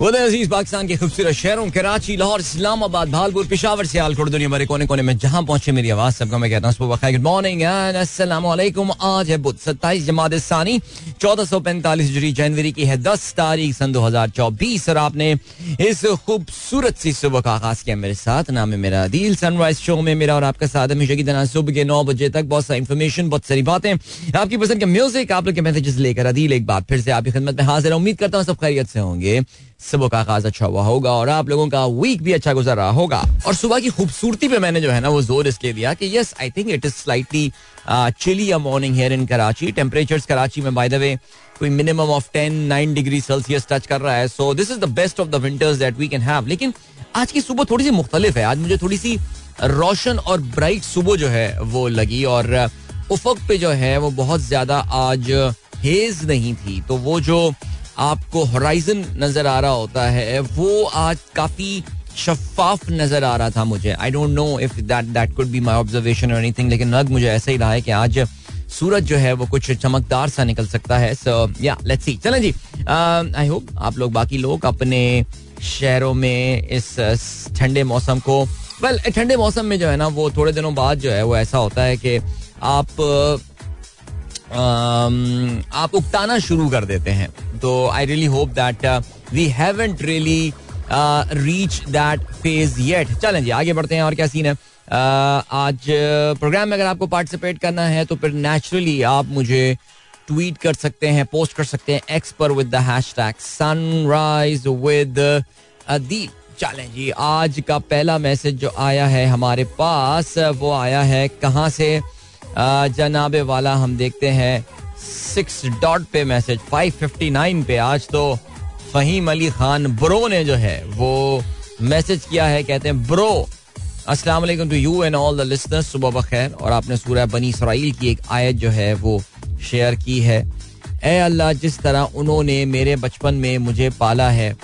अज़ीज़ पाकिस्तान के खूबसूरत शहरों, कराची, लाहौर, इस्लामाबाद भालपुर पिशावर से आलकोट दुनिया भरे कोने कोने में जहाँ पहुँचे मेरी आवाज़, सबका मैं कहता हूँ गुड मॉर्निंग आज है बुध, सत्ताईस जमात सानी, चौदह सौ पैंतालीस जुरी जनवरी की है, दस तारीख सन दो हज़ार चौबीस, और आपने इस खूबसूरत सी सुबह का आगाज़ किया मेरे साथ। नाम है मेरा दिल सनराइज शो में मेरा और आपका साथ हमेशा की तरह सुबह के नौ बजे तक बहुत सारी इन्फॉर्मेशन बहुत सारी बातें, आपकी पसंद के म्यूज़िक आप लोग के मैसेजेस लेकर अदील, एक बार फिर से आपकी खिदमत में हाजिर उम्मीद करता हूँ सब खैरियत से होंगे। सुबह का आगाज़ अच्छा हुआ होगा और आप लोगों का वीक भी अच्छा गुजर रहा होगा। और सुबह की खूबसूरती पे मैंने जो है ना वो ज़ोर इसलिए दिया कि yes I think it is slightly chilly a morning here in Karachi temperatures Karachi में बाय द वे कोई minimum of ten nine degree Celsius touch कर रहा है। So this is the best of the winters that we can have लेकिन आज की सुबह थोड़ी सी मुख्तलिफ़ है। आज मुझे थोड़ी सी रोशन और ब्राइट सुबह जो है वो लगी और उफक पे जो है वो बहुत ज़्यादा आज हेज नहीं थी। तो वो जो आपको होराइजन नज़र आ रहा होता है, वो आज काफ़ी शफाफ नज़र आ रहा था मुझे। I don't know if that that could be my observation और एनीथिंग लेकिन लग मुझे ऐसा ही रहा है कि आज सूरज जो है वो कुछ चमकदार सा निकल सकता है। सो या लेट्स सी चलें जी। आई होप आप लोग, बाकी लोग अपने शहरों में इस ठंडे मौसम को वेल ठंडे मौसम में जो है ना, वो थोड़े दिनों बाद जो है वो ऐसा होता है कि आप आप उगताना शुरू कर देते हैं। तो I really hope that we haven't really reach that phase yet चलें जी आगे बढ़ते हैं और क्या सीन है? Uh, आज प्रोग्राम में अगर आपको पार्टिसिपेट करना है तो फिर नेचुरली आप मुझे ट्वीट कर सकते हैं पोस्ट कर सकते हैं एक्स पर with the hashtag sunrise with चलें जी आज का पहला मैसेज जो आया है हमारे पास वो आया है कहाँ से? जनाबे वाला, हम देखते हैं सिक्स डॉट पे मैसेज फाइव फिफ्टी नाइन पे। आज तो फहीम अली खान ब्रो ने जो है, वो मैसेज किया है, कहते हैं ब्रो अस्सलाम वालेकुम to you and all the listeners सुबह बखैर और आपने सूरह बनी इसराइल की एक आयत जो है, वो शेयर की है। ए अल्लाह, जिस तरह उन्होंने मेरे बचपन में मुझे पाला है,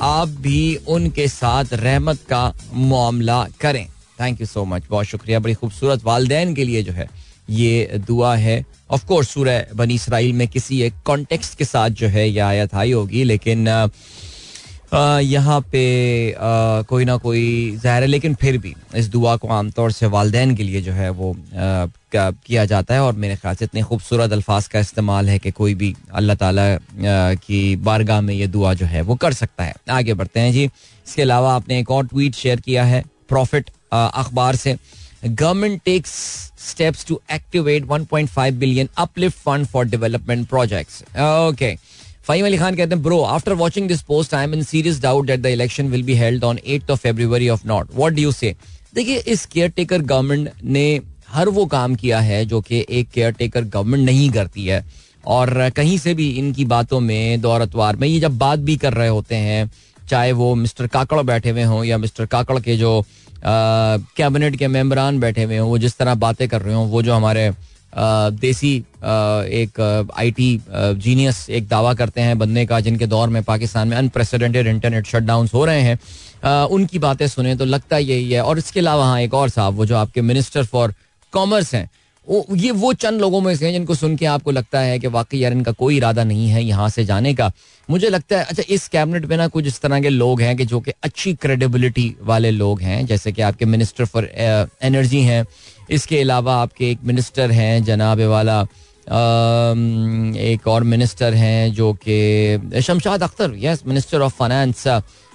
आप भी उनके साथ रहमत का मामला करें। थैंक यू सो मच बहुत शुक्रिया। बड़ी खूबसूरत वालदेन के लिए जो है ये दुआ है। ऑफ़ कोर्स सूरह बनी इसराइल में किसी एक कॉन्टेक्स्ट के साथ जो है यह आयत आई होगी लेकिन यहाँ पे आ, कोई ना कोई ज़ाहिर है लेकिन फिर भी इस दुआ को आमतौर से वालदेन के लिए जो है वो आ, किया जाता है और मेरे ख्याल से इतने खूबसूरत अल्फाज का इस्तेमाल है कि कोई भी अल्लाह ताला की बारगाह में ये दुआ जो है वो कर सकता है। आगे बढ़ते हैं जी। इसके अलावा आपने एक और ट्वीट शेयर किया है प्रॉफिट अखबार से। Government takes steps to activate 1.5 billion uplift fund for development projects okay Fahim Ali Khan कहते हैं bro after watching this post I am in serious doubt that the election will be held on eight of February or not what do say देखिए, इस care taker government ने हर वो काम किया है जो कि एक केयर टेकर गवर्नमेंट नहीं करती है। और कहीं से भी इनकी बातों में दौर अतवार में ये जब बात भी कर रहे होते हैं, चाहे वो मिस्टर काकड़ बैठे हुए हों या मिस्टर काकड़ के जो कैबिनेट के मेम्बरान बैठे हुए हों, वो जिस तरह बातें कर रहे हों, वो जो हमारे देसी एक आईटी जीनियस एक दावा करते हैं बनने का, जिनके दौर में पाकिस्तान में अनप्रेसिडेंटेड इंटरनेट शटडाउन हो रहे हैं। उनकी बातें सुने तो लगता यही है। और इसके अलावा हाँ एक और साहब, वो जो आपके मिनिस्टर फॉर कॉमर्स हैं ये वो चंद लोगों में से हैं जिनको सुन के आपको लगता है कि वाकई यार इनका कोई इरादा नहीं है यहाँ से जाने का। मुझे लगता है अच्छा इस कैबिनेट में ना कुछ इस तरह के लोग हैं कि जो कि अच्छी क्रेडिबिलिटी वाले लोग हैं, जैसे कि आपके मिनिस्टर फॉर एनर्जी हैं। इसके अलावा आपके एक मिनिस्टर हैं, जनाब वाला एक और मिनिस्टर हैं जो कि, Shamshad Akhtar is minister of finance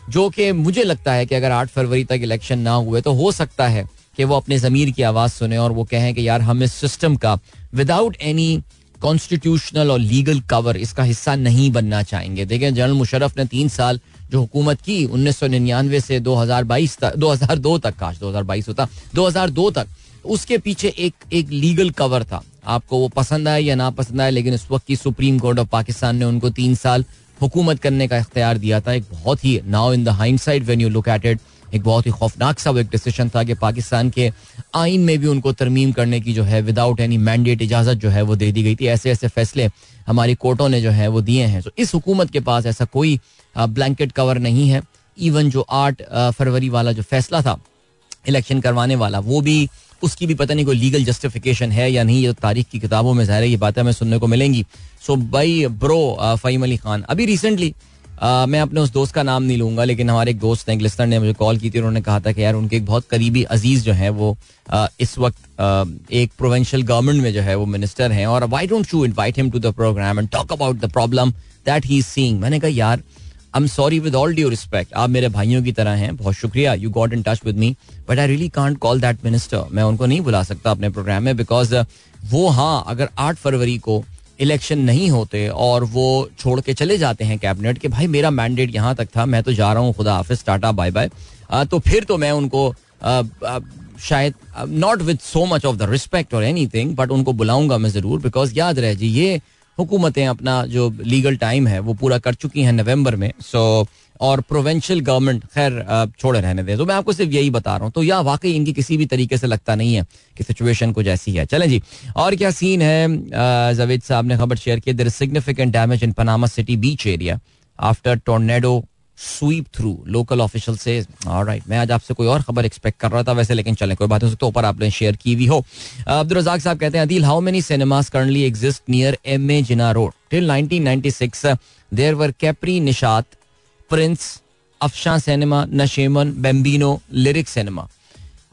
जो कि मुझे लगता है कि अगर आठ फरवरी तक इलेक्शन ना हुए तो हो सकता है कि वो अपने ज़मीर की आवाज़ सुने और वो कहें कि यार हम इस सिस्टम का विदाउट एनी कॉन्स्टिट्यूशनल और लीगल कवर इसका हिस्सा नहीं बनना चाहेंगे। देखें जनरल मुशरफ ने तीन साल जो हुकूमत की, उन्नीस सौ निन्यानवे से दो हज़ार बाईस तक, दो हज़ार दो तक, काश दो हज़ार बाईस होता, दो हज़ार दो तक, उसके पीछे एक एक लीगल कवर था। आपको वो पसंद आए या ना पसंद आए लेकिन उस वक्त की सुप्रीम कोर्ट ऑफ़ पाकिस्तान ने उनको तीन साल हुकूमत करने का इख्तियार दिया था। एक बहुत ही now in the hindsight when you look at it एक बहुत ही खौफनाक सा वो एक डिसीज़न था कि पाकिस्तान के आइन में भी उनको तरमीम करने की जो है विदाउट एनी मैंडेट इजाज़त जो है, वो दे दी गई थी। ऐसे ऐसे फैसले हमारी कोर्टों ने जो है, वो दिए हैं। तो इस हुकूमत के पास ऐसा कोई ब्लैंकेट कवर नहीं है। इवन जो आठ फरवरी वाला जो फैसला था इलेक्शन करवाने वाला, वो भी, उसकी भी पता नहीं कोई लीगल जस्टिफिकेशन है या नहीं, ये तो तारीख की किताबों में ज़ाहिर ये बातें हमें सुनने को मिलेंगी। So bye bro Fahim Ali Khan, अभी रिसेंटली मैं अपने उस दोस्त का नाम नहीं लूँगा, लेकिन हमारे एक दोस्त हैं लिस्टर ने मुझे कॉल की थी उन्होंने कहा था कि यार उनके एक बहुत करीबी अज़ीज़ जो है, वो इस वक्त एक प्रोवेंशियल गवर्नमेंट में जो है वो मिनिस्टर हैं और why don't you invite him to the program and talk about the problem that he is seeing मैंने कहा, यार I am sorry with all due respect आप मेरे भाइयों की तरह हैं, बहुत शुक्रिया you got in touch with me but I really can't call that minister मैं उनको नहीं बुला सकता अपने प्रोग्राम में बिकॉज़ वो हाँ अगर आठ फरवरी को इलेक्शन नहीं होते और वो छोड़ के चले जाते हैं कैबिनेट के भाई मेरा मैंडेट यहाँ तक था मैं तो जा रहा हूँ खुदा हाफिज टाटा बाय बाय तो फिर तो मैं उनको आ, आ, शायद not with so much of the respect और एनी थिंग बट उनको बुलाऊँगा मैं ज़रूर बिकॉज़ याद रहे जी ये हुकूमतें अपना जो लीगल टाइम है वो पूरा कर चुकी हैं नवंबर में सो और प्रोवेंशियल गवर्नमेंट खैर छोड़े रहने दे। तो मैं आपको सिर्फ़ यही बता रहा हूँ। तो या वाकई इनकी किसी भी तरीके से लगता नहीं है कि सिचुएशन कुछ ऐसी है। चलें जी। और क्या सीन है? जवेद साहब ने खबर शेयर की there significant damage in Panama City beach area after tornado sweep through local official से। राइट मैं आज आपसे कोई और खबर एक्सपेक्ट कर रहा था वैसे, लेकिन चले, कोई बात हो सकता ऊपर आपने शेयर की हुई हो। अब्दुल रजाक साहब कहते हैं Adeel how many cinemas currently exist near M A Jinnah Road till 1996 there were Capri Nishat Prince Afsha cinema Nasheman Bambino Lyric cinema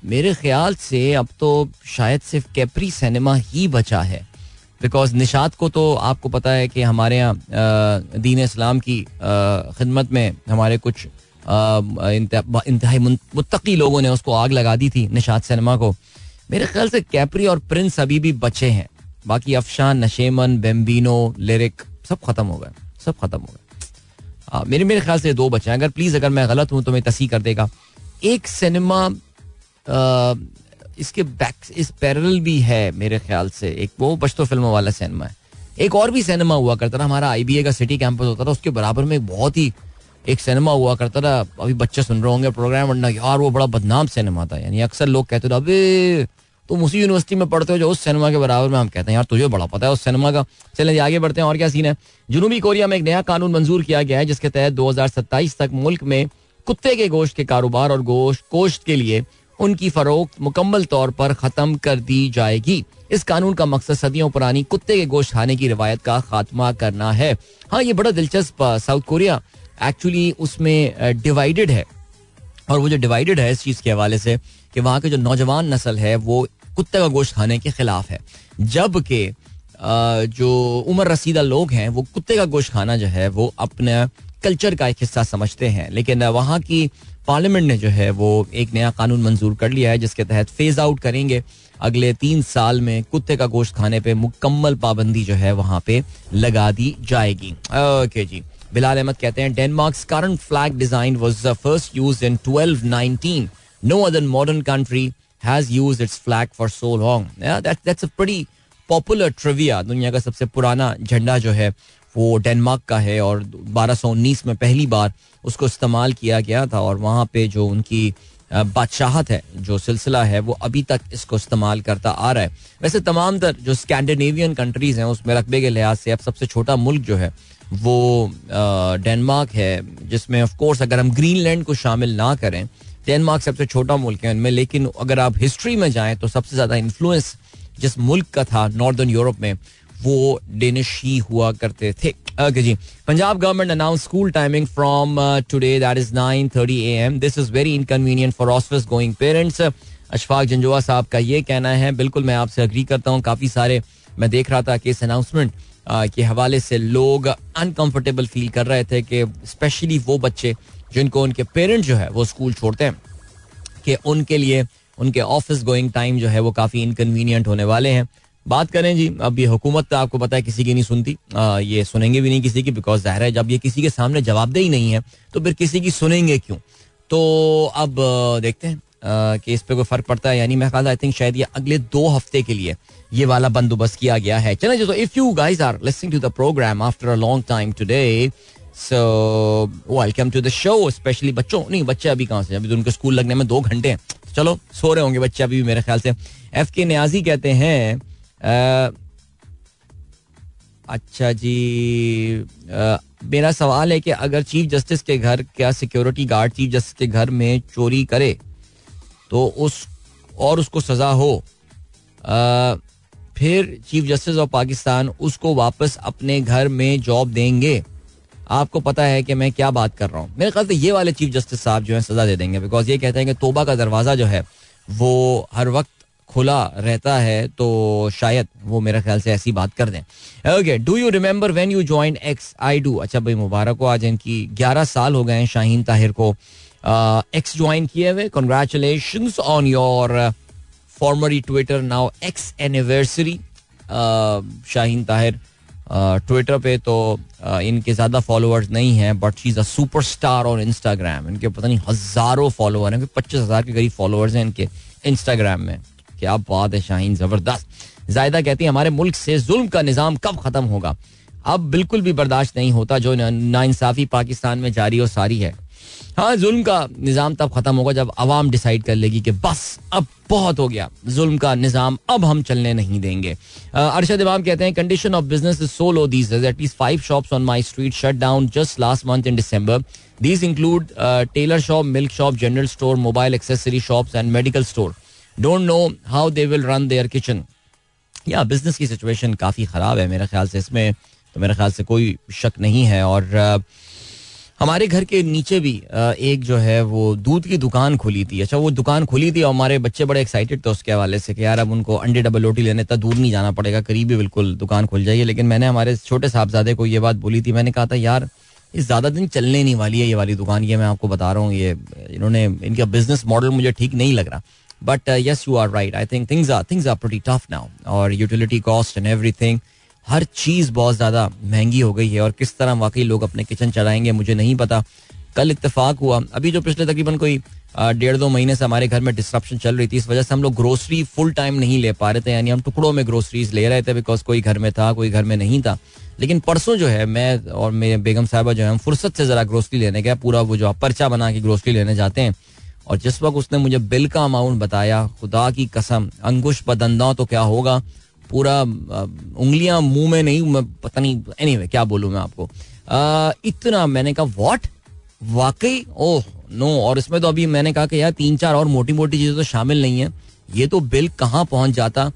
मेरे ख्याल से अब तो शायद सिर्फ़ कैप्री सिनेमा ही बचा है। बिकॉज़ निशात को तो आपको पता है कि हमारे यहाँ दीन इस्लाम की खिदमत में हमारे कुछ इंतहाई मुतकी लोगों ने उसको आग लगा दी थी निशात सिनेमा को। मेरे ख्याल से कैपरी और प्रिंस अभी भी बचे हैं। बाकी अफशान, नशेमन बेम्बिनो लिरिक सब खत्म हो गए, सब खत्म हो गए। मेरे मेरे ख्याल से दो बचे हैं। अगर प्लीज़ अगर मैं गलत हूँ तो मैं तसी कर देगा। एक सिनेमा इसके बैक इस पैरल भी है मेरे ख्याल से। एक वो बचतो फ़िल्मों वाला सिनेमा है। एक और भी सिनेमा हुआ करता था, हमारा आईबीए का सिटी कैंपस होता था, उसके बराबर में बहुत ही एक सिनेमा हुआ करता था। अभी बच्चे सुन रहे होंगे प्रोग्राम वरना यार वो बड़ा बदनाम सिनेमा था। यानी अक्सर लोग कहते थे, अबे तुम उसी यूनिवर्सिटी में पढ़ते हो जो उस सिनेमा के बराबर में हम कहते हैं। यार, तुझे बड़ा पता है, उस सिनेमा का। चलें आगे बढ़ते हैं, और क्या सीन है? जनूबी कोरिया में एक नया कानून मंजूर किया गया है, जिसके तहत 2027 तक मुल्क में कुत्ते के गोश्त के कारोबार और गोश्त गोश्त के लिए उनकी फरोख्त मुकम्मल तौर पर ख़त्म कर दी जाएगी। इस कानून का मकसद सदियों पुरानी कुत्ते के गोश्त खाने की रिवायत का खात्मा करना है। हाँ ये बड़ा दिलचस्प साउथ कोरिया एक्चुअली उसमें डिवाइडेड है। और वो जो डिवाइडेड है इस चीज़ के हवाले से कि वहाँ के जो नौजवान नस्ल है, वो कुत्ते का गोश्त खाने के खिलाफ है। जबकि जो उम्र रसीदा लोग हैं, वो कुत्ते का गोश्त खाना जो है, वो अपने कल्चर का एक हिस्सा समझते हैं। लेकिन वहाँ की पार्लियामेंट ने जो है, वो एक नया कानून मंजूर कर लिया है, जिसके तहत फ़ेज़ आउट करेंगे। अगले तीन साल में कुत्ते का गोश्त खाने पे मुकम्मल पाबंदी जो है, वहाँ पे लगा दी जाएगी। ओके जी। बिलाल अहमद कहते हैं Denmark current flag design was the first use in 1219 no other modern country has used its flag for so long that's a pretty popular trivia दुनिया का सबसे पुराना झंडा जो है, वो डेनमार्क का है और 1219 में पहली बार उसको इस्तेमाल किया गया था और वहाँ पे जो उनकी बादशाहत है, जो सिलसिला है, वो अभी तक इसको इस्तेमाल करता आ रहा है। वैसे तमाम तर जो स्कैंडिनेवियन कंट्रीज़ हैं, उसमें रकबे के लिहाज से अब सबसे छोटा मुल्क जो है, वो डेनमार्क है, जिसमें ऑफ़ कोर्स अगर हम ग्रीनलैंड को शामिल ना करें डेनमार्क सबसे छोटा मुल्क है उनमें लेकिन अगर आप हिस्ट्री में जाएँ तो सबसे ज़्यादा इन्फ्लुएंस जिस मुल्क का था नॉर्दर्न यूरोप में वो डेनिश ही हुआ करते थे। Okay ji Punjab government announce school timing from today that is nine 9:30 AM this is very inconvenient for office going parents Ashfaq Janjua sahab का ये कहना है बिल्कुल मैं आपसे अग्री करता हूँ काफ़ी सारे मैं देख रहा था कि इस अनाउंसमेंट uh, के हवाले से लोग अनकंफर्टेबल फील कर रहे थे कि स्पेशली वो बच्चे जिनको उनके पेरेंट जो है वो स्कूल छोड़ते हैं कि उनके लिए उनके ऑफ़िस गोइंग टाइम जो है वो काफ़ी इनकन्वीनियंट होने वाले हैं। बात करें जी अब ये हुकूमत तो आपको पता है किसी की नहीं सुनती आ, ये सुनेंगे भी नहीं किसी की बिकॉज़ ज़ाहिर है जब ये किसी के सामने जवाबदेही नहीं है तो फिर किसी की सुनेंगे क्यों? तो अब देखते हैं कि इस पर कोई फ़र्क पड़ता है यानी मैं ख्याल आई थिंक शायद ये अगले दो हफ़्ते के लिए ये वाला बंदोबस्त किया गया है। चले जी if you guys are listening to the program after a long time today so welcome to the show specially बच्चों। नहीं बच्चे अभी कहाँ से अभी तो उनके स्कूल लगने में दो घंटे हैं। चलो सो रहे होंगे बच्चे अभी भी मेरे ख्याल से। एफ़ के न्याजी कहते हैं अच्छा जी आ, मेरा सवाल है कि अगर चीफ जस्टिस के घर क्या सिक्योरिटी गार्ड चीफ जस्टिस के घर में चोरी करे तो उस और उसको सजा हो आ, फिर चीफ जस्टिस ऑफ़ पाकिस्तान उसको वापस अपने घर में जॉब देंगे। आपको पता है कि मैं क्या बात कर रहा हूँ। मेरे ख्याल से ये वाले चीफ जस्टिस साहब जो है सजा दे देंगे बिकॉज़ ये कहते हैं कि तोबा का दरवाज़ा जो है, वो हर वक्त खुला रहता है तो शायद वो मेरे ख्याल से ऐसी बात कर दें। Okay do you remember when you join X I do अच्छा भाई, मुबारक हो आज इनकी। 11 साल हो गए हैं शाहीन ताहिर को एक्स ज्वाइन किए हुए। Congratulation on your formerly Twitter now X anniversary Shaheen Tahir. Twitter पे तो इनके ज़्यादा फॉलोअर्स नहीं हैं but she is a superstar on Instagram इनके पता नहीं हज़ारों फॉलोअर हैं पच्चीस हज़ार के करीब फॉलोअर्स हैं इनके इंस्टाग्राम में। क्या बात है, शाहीन, ज़बरदस्त। जायदा कहती है, हमारे मुल्क से जुल्म का निज़ाम कब ख़त्म होगा? अब बिल्कुल भी बर्दाश्त नहीं होता, जो नाइंसाफ़ी पाकिस्तान में जारी और सारी है। हाँ जुल्म का निज़ाम तब खत्म होगा जब आवाम डिसाइड कर लेगी कि बस अब बहुत हो गया। जुल्म का निज़ाम अब हम चलने नहीं देंगे। अरशद इमाम कहते हैं condition of business is so low these at least five shops on my street shut down just last month in December these include tailor shop milk shop general store mobile accessory shops and medical store don't know how they will run their kitchen या business की situation काफ़ी ख़राब है मेरे ख्याल से। इसमें तो मेरे ख्याल से कोई शक नहीं है और uh, हमारे घर के नीचे भी एक जो है वो दूध की दुकान खुली थी। अच्छा वो दुकान खुली थी और हमारे बच्चे बड़े एक्साइटेड थे उसके हवाले से कि यार अब उनको अंडे डबल रोटी लेने तक दूर नहीं जाना पड़ेगा, करीब ही बिल्कुल दुकान खुल जाएगी लेकिन मैंने हमारे छोटे साहबजादे को ये बात बोली थी, मैंने कहा था, यार ये ज़्यादा दिन चलने नहीं वाली है ये वाली दुकान, ये मैं आपको बता रहा हूँ, ये इन्होंने, इनका बिज़नेस मॉडल मुझे ठीक नहीं लग रहा। But yes you are right I think things are things are pretty tough now और यूटिलिटी कॉस्ट एंड एवरीथिंग हर चीज़ बहुत ज़्यादा महँगी हो गई है और किस तरह वाकई लोग अपने किचन चलाएँगे, मुझे नहीं पता। कल इतफाक हुआ। अभी जो पिछले तकरीबन कोई डेढ़ दो महीने से हमारे घर में डिस्ट्रप्शन चल रही थी, इस वजह से हम लोग ग्रोसरी फुल टाइम नहीं ले पा रहे थे, यानी हम टुकड़ों में ग्रोसरीज ले रहे थे बिकॉज़ कोई घर में था, कोई घर में नहीं था। लेकिन परसों जो है, मैं और मेरे बेगम साहबा जो है, हम फुर्सत से जरा ग्रोसरी लेने गया पूरा वो जो पर्चा बना के ग्रोसरी लेने जाते हैं। और जिस वक्त उसने मुझे बिल का अमाउंट बताया, खुदा की कसम, अंगुश बदंदा तो क्या होगा? पूरा उंगलियाँ मुँह में नहीं मैं पता नहीं एनी anyway, क्या बोलूँ मैं आपको। आ, इतना मैंने कहा वॉट वाकई? ओह नो और इसमें तो अभी मैंने कहा कि यार तीन चार और मोटी मोटी चीज़ें तो शामिल नहीं है। ये तो बिल कहाँ पहुँच जाता?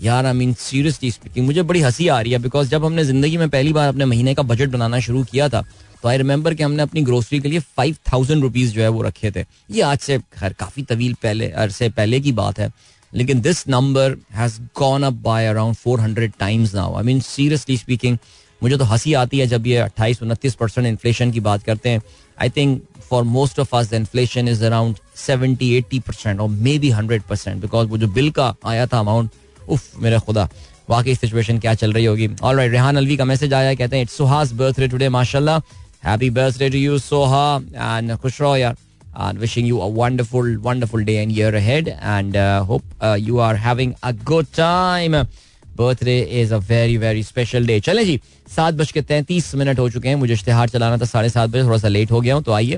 यार आई मीन सीरियसली स्पीकिंग मुझे बड़ी हँसी आ रही है बिकॉज़ जब हमने ज़िंदगी में पहली बार अपने महीने का बजट बनाना शुरू किया था तो आई रिमेंबर कि हमने अपनी ग्रोसरी के लिए फाइव थाउज़ेंड रुपीज़ जो है वो रखे थे। ये आज से खैर काफ़ी तवील पहले अरसे पहले की बात है। लेकिन this number has gone up by around four hundred times now I mean seriously speaking मुझे तो हँसी आती है जब ये अट्ठाईस उनतीस परसेंट इन्फ्लेशन की बात करते हैं। I think for most of us inflation is around seventy eighty percent और maybe hundred percent because वो जो बिल का आया था अमाउंट उफ, मेरे खुदा, वाकई सिचुएशन क्या चल रही होगी। ऑल राइट रेहान अलवी का मैसेज आया, कहते हैं इट्स सुहास बर्थडे टुडे माशाल्लाह। Happy birthday to you Soha and खुश रहो यार। and wishing you a wonderful, wonderful day and year ahead. And uh, hope uh, you are having a good time. Birthday is a very very special day चले जी सात बज के तैंतीस minute हो चुके हैं मुझे इश्तेहार चलाना था साढ़े सात बजे थोड़ा सा लेट हो गया हूँ तो आइए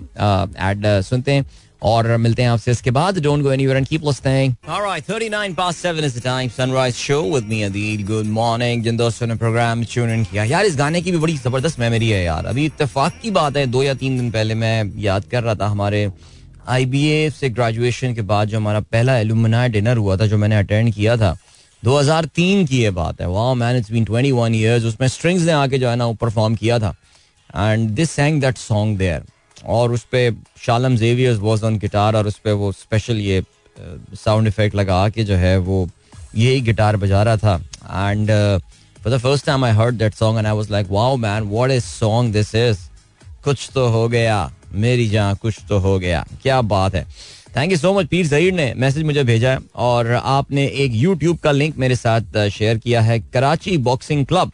एड सुनते हैं और मिलते हैं आपसे इसके बाद। Don't go anywhere and keep listening alright 39 past 7 is the time. Sunrise show with me, Adil. Good morning. जिन दोस्तों ने प्रोग्राम ट्यून इन किया। यार, इस गाने की भी बड़ी ज़बरदस्त मेमोरी है यार। अभी इत्तेफाक की बात है। दो या तीन दिन पहले मैं याद कर रहा था हमारे आईबीए से ग्रेजुएशन के बाद जो हमारा पहला एलुमना डिनर हुआ था, जो मैंने अटेंड किया था 2003 की ये बात है। वाह मैन इट्स बीन 21 इयर्स उसमें स्ट्रिंग्स ने आके जो है ना, वो परफॉर्म किया था। And this sang that song there और उस पर शालम जेवियर्स वॉज़ ऑन गिटार और उस पर वो स्पेशल ये साउंड इफ़ेक्ट लगा के जो है वो यही गिटार बजा रहा था। And for the first time I heard that song and I was like wow man what is song this is कुछ तो हो गया, मेरी जहाँ कुछ तो हो गया। क्या बात है। थैंक यू सो मच पीर जहीर ने मैसेज मुझे भेजा है और आपने एक यूट्यूब का लिंक मेरे साथ शेयर किया है कराची बॉक्सिंग क्लब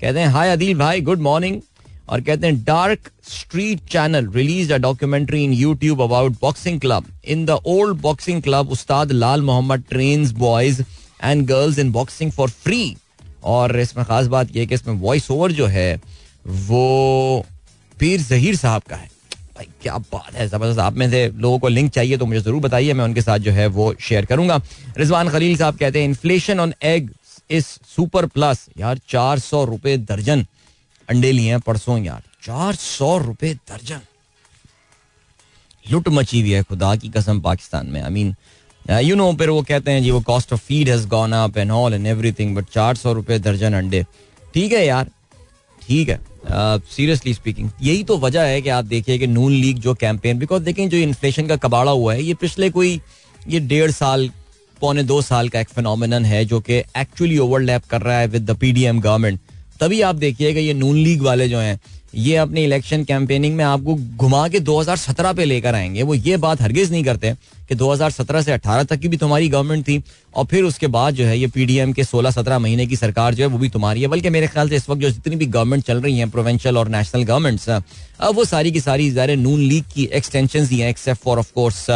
कहते हैं हाय अदिल भाई गुड मॉर्निंग और कहते हैं Dark Street channel release a documentary in YouTube about boxing club in the old boxing club Ustad Lal Mohammad train boys and girls in boxing for free और इसमें खास बात यह कि इसमें वॉइस ओवर जो है, वो पीर जहीर साहब का है। भाई, क्या बात है, ज़बरदस्त। आप में से लोगों को लिंक चाहिए तो मुझे ज़रूर बताइए, मैं उनके साथ जो है वो शेयर करूँगा। रिजवान खलील साहब कहते हैं inflation on egg is super plus यार, चार सौ रुपए दर्जन। अंडे लिए हैं परसों यार। चार सौ रुपए दर्जन। लुट मची हुई है खुदा की कसम पाकिस्तान में आई मीन यू नो फिर वो कहते हैं जी, वो cost of feed has gone up and all and everything but चार सौ रुपए दर्जन अंडे। ठीक है यार, ठीक है। सीरियसली स्पीकिंग यही तो वजह है कि आप देखिए कि नून लीग जो कैंपेन बिकॉज़ देखें जो इन्फ्लेशन का कबाड़ा हुआ है, ये पिछले कोई, ये डेढ़ साल, पौने दो साल का एक फिनोमिनन है जो कि एक्चुअली ओवरलैप कर रहा है विद द पीडीएम गवर्नमेंट तभी आप देखिएगा ये नून लीग वाले जो हैं, ये अपने इलेक्शन कैंपेनिंग में आपको घुमा के 2017 पे लेकर आएँगे। वो ये बात हरगिज नहीं करते। कि 2017 से 18 तक की भी तुम्हारी गवर्नमेंट थी और फिर उसके बाद जो है ये पीडीएम के 16-17 महीने की सरकार जो है वो भी तुम्हारी है। बल्कि मेरे ख्याल से इस वक्त जो जितनी भी गवर्नमेंट चल रही हैं प्रोवेंशल और नेशनल गवर्नमेंट्स अब वो सारी की सारी ज़ाहिर नून लीग की एक्सटेंशन ही हैं except for of course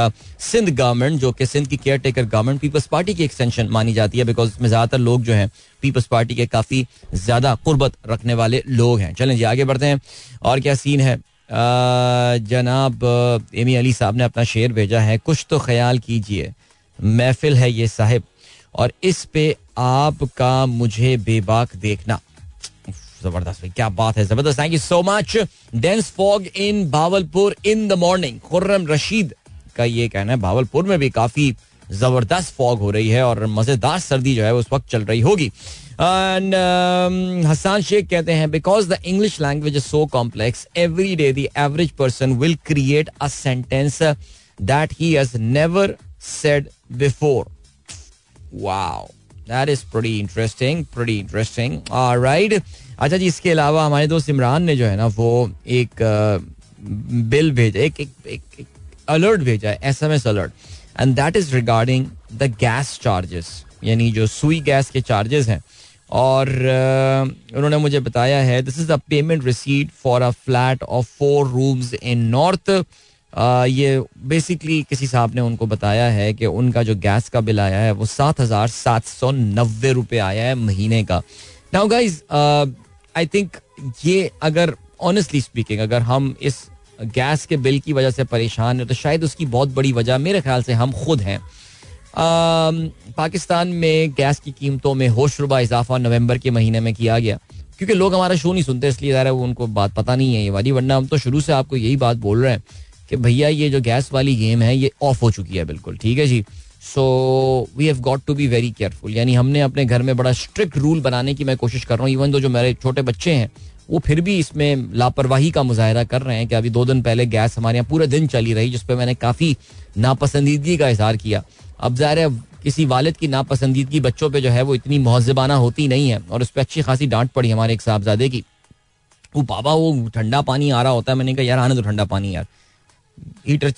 Sindh government जो कि सिंध की caretaker government peoples party की एक्सटेंशन मानी जाती है बिकॉज़ इसमें ज़्यादातर लोग जो हैं पीपल्स पार्टी के काफ़ी ज़्यादा कुर्बत रखने वाले लोग हैं। चलें जी, आगे बढ़ते हैं। और क्या सीन है? जनाब एमी अली साहब ने अपना शेर भेजा है, कुछ तो ख्याल कीजिए। महफिल है ये साहिब। और इस पे आपका मुझे बेबाक देखना। ज़बरदस्त क्या बात है, ज़बरदस्त। Thank you so much dense fog in Bahawalpur in the morning Khurram Rashid का ये कहना है भावलपुर में भी काफ़ी ज़बरदस्त फॉग हो रही है और मज़ेदार सर्दी जो है उस वक्त चल रही होगी। एंड हसान शेख कहते हैं because the English language is so complex every day the average person will create a sentence that he has never said before wow that is pretty interesting pretty interesting right अच्छा जी, इसके अलावा हमारे दोस्त इमरान ने जो है ना, वो एक बिल भेजा, एक एक एक अलर्ट भेजा है S M S alert and that is regarding the gas charges यानी जो सुई गैस के चार्जेस हैं और उन्होंने मुझे बताया है this is a payment receipt for a flat of four rooms in north ये बेसिकली किसी साहब ने उनको बताया है कि उनका जो गैस का बिल आया है, वो सात हज़ार सात सौ नब्बे रुपये आया है महीने का। नाउ गाइज़ आई थिंक ये अगर ऑनेस्टली स्पीकिंग अगर हम इस गैस के बिल की वजह से परेशान हैं तो शायद उसकी बहुत बड़ी वजह मेरे ख्याल से हम खुद हैं। पाकिस्तान में गैस की कीमतों में होशरुबा इजाफा नवंबर के महीने में किया गया। क्योंकि लोग हमारा शो नहीं सुनते, इसलिए ज़रा वो उनको बात पता नहीं है ये वाली, वरना हम तो शुरू से आपको यही बात बोल रहे हैं कि भैया ये जो गैस वाली गेम है, ये ऑफ़ हो चुकी है बिल्कुल, ठीक है जी? So we have got to be very careful यानी हमने अपने घर में बड़ा स्ट्रिक्ट रूल बनाने की मैं कोशिश कर रहा हूँ इवन दो जो मेरे छोटे बच्चे हैं, वो फिर भी इसमें लापरवाही का मुजाहरा कर रहे हैं कि अभी दो दिन पहले गैस हमारे यहाँ पूरे दिन चली रही, जिसपे मैंने काफ़ी नापसंदीदगी का इजहार किया। अब ज़ाहिर है किसी वालिद की नापसंदीदगी बच्चों पे जो है, वो इतनी महजबाना होती नहीं है और उस पर अच्छी खासी डांट पड़ी हमारे एक साहबजादे की। वो बाबा, वो ठंडा पानी आ रहा होता है। मैंने कहा, यार, आने तो ठंडा पानी यार। हीटर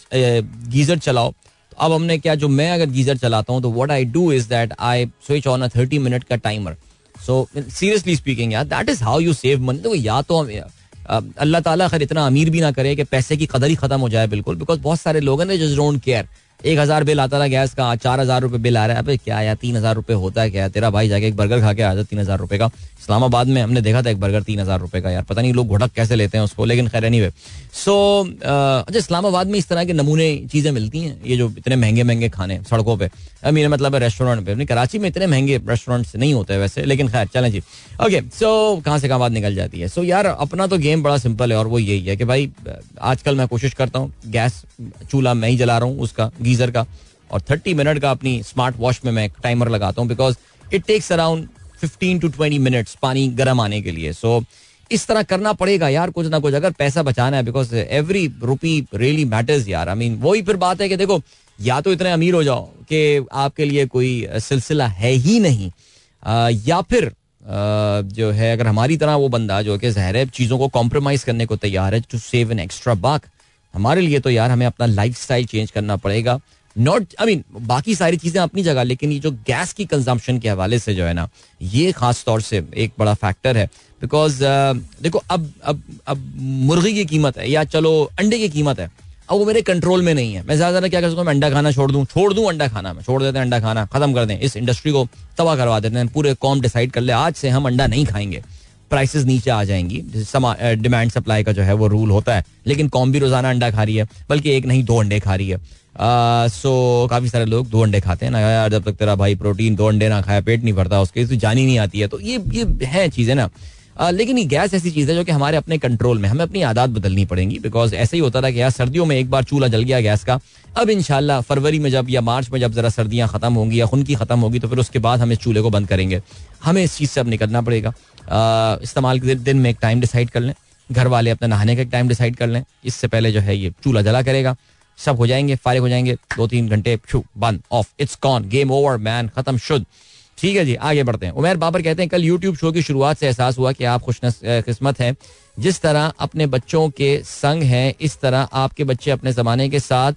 गीजर चलाओ। तो अब हमने क्या जो मैं अगर गीजर चलाता हूँ तो what I do is that I switch on a thirty minute का टाइमर सो सीरियसली स्पीकिंग यार that is how you save money तो या तो हम अल्लाह ताला खैर इतना अमीर भी ना करे कि पैसे की कदर ही खत्म हो जाए, बिल्कुल। बिकॉज़ बहुत सारे लोग हैं जस्ट डोंट केयर एक हज़ार बिल आता था गैस का चार हज़ार रुपए बिल आ रहा है। अबे क्या यार, तीन हज़ार रुपए होता है क्या? तेरा भाई जाके एक बर्गर खा के आ जाता तीन हज़ार रुपए का। इस्लामाबाद में हमने देखा था एक बर्गर तीन हज़ार रुपए का यार। पता नहीं लोग घुड़क कैसे लेते हैं उसको, लेकिन खैर नहीं सो अच्छा इस्लामाबाद में इस तरह के नमूने चीज़ें मिलती हैं, ये जो इतने महँगे महँगे खाने सड़कों पर मेरा मतलब रेस्टोरेंट पे। कराची में इतने महँगे रेस्टोरेंट नहीं होते वैसे, लेकिन खैर, चलें जी। ओके सो कहाँ से कहाँ बात निकल जाती है? सो यार, अपना तो गेम बड़ा सिंपल है और वो यही है कि भाई आजकल मैं कोशिश करता हूँ गैस चूल्हा मैं ही जला रहा हूँ, उसका गीजर का और थर्टी मिनट का अपनी स्मार्ट वॉच में मैं टाइमर लगाता हूँ because it takes around fifteen to twenty minutes पानी गर्म आने के लिए। सो so, इस तरह करना पड़ेगा यार कुछ ना कुछ अगर पैसा बचाना है because every rupee really matters यार। आई मीन वही फिर बात है कि देखो या तो इतने अमीर हो जाओ कि आपके लिए कोई सिलसिला है ही नहीं। आ, या फिर आ, जो है अगर हमारी तरह वो बंदा जो कि जहर चीज़ों को कॉम्प्रोमाइज करने को तैयार है टू सेव एन एक्स्ट्रा बाक हमारे लिए तो यार हमें अपना लाइफ स्टाइल चेंज करना पड़ेगा। नॉट आई मीन बाकी सारी चीज़ें अपनी जगह लेकिन ये जो गैस की कंजम्पशन के हवाले से जो है ना ये खास तौर से एक बड़ा फैक्टर है। बिकॉज़ uh, देखो अब अब अब मुर्गी की कीमत है या चलो अंडे की कीमत है अब वो मेरे कंट्रोल में नहीं है। मैं ज़्यादा क्या कर सकता हूँ अंडा खाना छोड़ दूँ छोड़ दूँ अंडा खाना मैं छोड़ देते हैं अंडा खाना खत्म कर दें इस इंडस्ट्री को तबाह करवा देते हैं पूरे कॉम डिसाइड कर ले आज से हम अंडा नहीं खाएँगे। प्राइसेस नीचे आ जाएँगी। डिमांड सप्लाई का जो है वो रूल होता है। लेकिन कॉम भी रोज़ाना अंडा खा रही है, बल्कि एक नहीं, दो अंडे खा रही है। सो काफ़ी सारे लोग दो अंडे खाते हैं ना। यार, जब तक तेरा भाई प्रोटीन दो अंडे ना खाया पेट नहीं भरता, उसके तो जानी नहीं आती है। तो ये ये है चीज़ें ना। लेकिन ये गैस ऐसी चीज़ है जो कि हमारे अपने कंट्रोल में, हमें अपनी आदत बदलनी पड़ेंगी। बिकॉज़ ऐसे ही होता था कि यार, सर्दियों में एक बार चूल्हा जल गया गैस का। अब इनशाला फरवरी में जब या मार्च में जब जरा सर्दियाँ खत्म होंगी या खुनकी खत्म होगी तो फिर उसके बाद हम इस चूल्हे को बंद करेंगे। हमें इस चीज़ से अब निकलना पड़ेगा। इस्तेमाल के दिन में एक टाइम डिसाइड कर लें। घर वाले अपना नहाने का एक टाइम डिसाइड कर लें। इससे पहले जो है ये चूल्हा जला करेगा। सब हो जाएँगे, फारिग हो जाएँगे। दो तीन घंटे बंद off it's gone game over man खत्म, शुद्ध। ठीक है जी, आगे बढ़ते हैं। उमेर बाबर कहते हैं, कल यूट्यूब शो की शुरुआत से एहसास हुआ कि आप खुश किस्मत हैं। जिस तरह अपने बच्चों के संग हैं, इस तरह आपके बच्चे अपने जमाने के साथ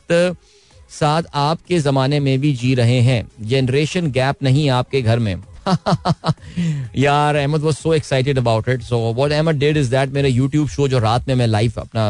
साथ आपके जमाने में भी जी रहे हैं। जनरेशन गैप नहीं आपके घर में। यार Ahmed was so excited about it so what Ahmed did is that मेरा यूट्यूब शो जो रात में मैं लाइव अपना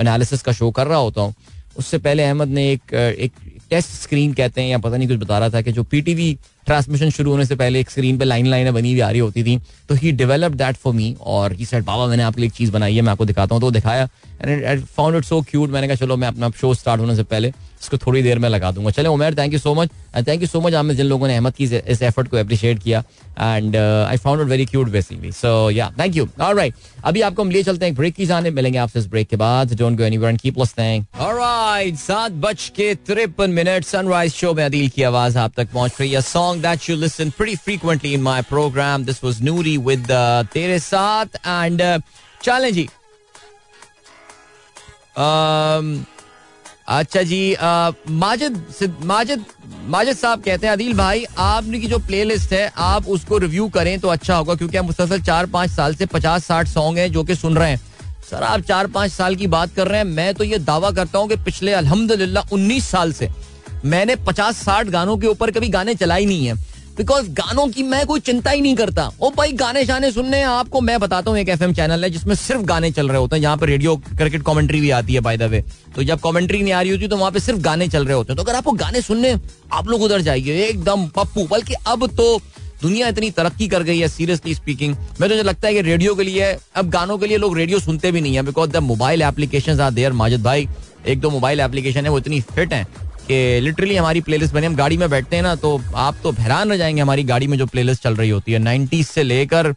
एनालिसिस uh, का शो कर रहा होता हूँ उससे पहले अहमद ने एक एक टेस्ट स्क्रीन कहते हैं या पता नहीं कुछ बता रहा था कि जो पीटीवी ट्रांसमिशन शुरू होने से पहले एक स्क्रीन पे लाइन लाइन बनी हुई आ रही होती थी तो he develop that for me और ही सेड बाबा मैंने आपके लिए एक चीज़ बनाई है मैं आपको दिखाता हूँ। तो दिखाया and I found it so cute मैंने कहा चलो मैं अपना शो स्टार्ट होने से पहले इसको थोड़ी देर में लगा दूँगा। चले Umer thank you so much and thank you so much आपने जिन लोगों ने अहमद की इस एफर्ट को अप्रिशिएट किया and I found very cute basically so yeah thank you alright अभी आपको हम लिए चलते हैं ब्रेक की जाने मिलेंगे आपसे इस ब्रेक के बाद. Don't go anywhere and keep listening alright सात बज के तिरपन मिनट सनराइज शो में अदील की आवाज़ आप तक पहुँच रही है। Song that you listen frequently in my program. This was Noori with uh, Tere Saath and uh, जी अच्छा जी माजिद माजिद माजिद साहब कहते हैं, अदिल भाई, आपने की जो प्लेलिस्ट है, आप उसको रिव्यू करें तो अच्छा होगा, क्योंकि हम मुसलसल चार पाँच साल से पचास साठ सॉन्ग हैं जो कि सुन रहे हैं। सर, आप चार पाँच साल की बात कर रहे हैं, मैं तो ये दावा करता हूँ कि पिछले अलहमदिल्ला उन्नीस साल से मैंने पचास साठ गानों के ऊपर कभी गाने चलाई नहीं है। बिकॉज़ गानों की मैं कोई चिंता ही नहीं करता। ओ भाई, गाने शाने सुनने आपको मैं बताता हूँ, एक एफएम चैनल है, जिसमें सिर्फ़ गाने चल रहे होते हैं। यहाँ पर रेडियो क्रिकेट कॉमेंट्री भी आती है बाय द वे तो जब कॉमेंट्री नहीं आ रही होती तो वहाँ पे सिर्फ़ गाने चल रहे होते हैं। तो अगर आपको गाने सुनने, आप लोग उधर जाइए, एकदम पप्पू। बल्कि अब तो दुनिया इतनी तरक्की कर गई है सीरियसली स्पीकिंग मैं तो लगता है कि रेडियो के लिए, अब गानों के लिए लोग रेडियो सुनते भी नहीं है because the mobile application are there Majid भाई, एक दो मोबाइल एप्लीकेशन है, वो इतनी फिट है। कि लिटरली हमारी प्लेलिस्ट बनी, हम गाड़ी में बैठते हैं ना तो आप तो हैरान रह जाएँगे हमारी गाड़ी में जो प्लेलिस्ट चल रही होती है। नाइन्टीज से लेकर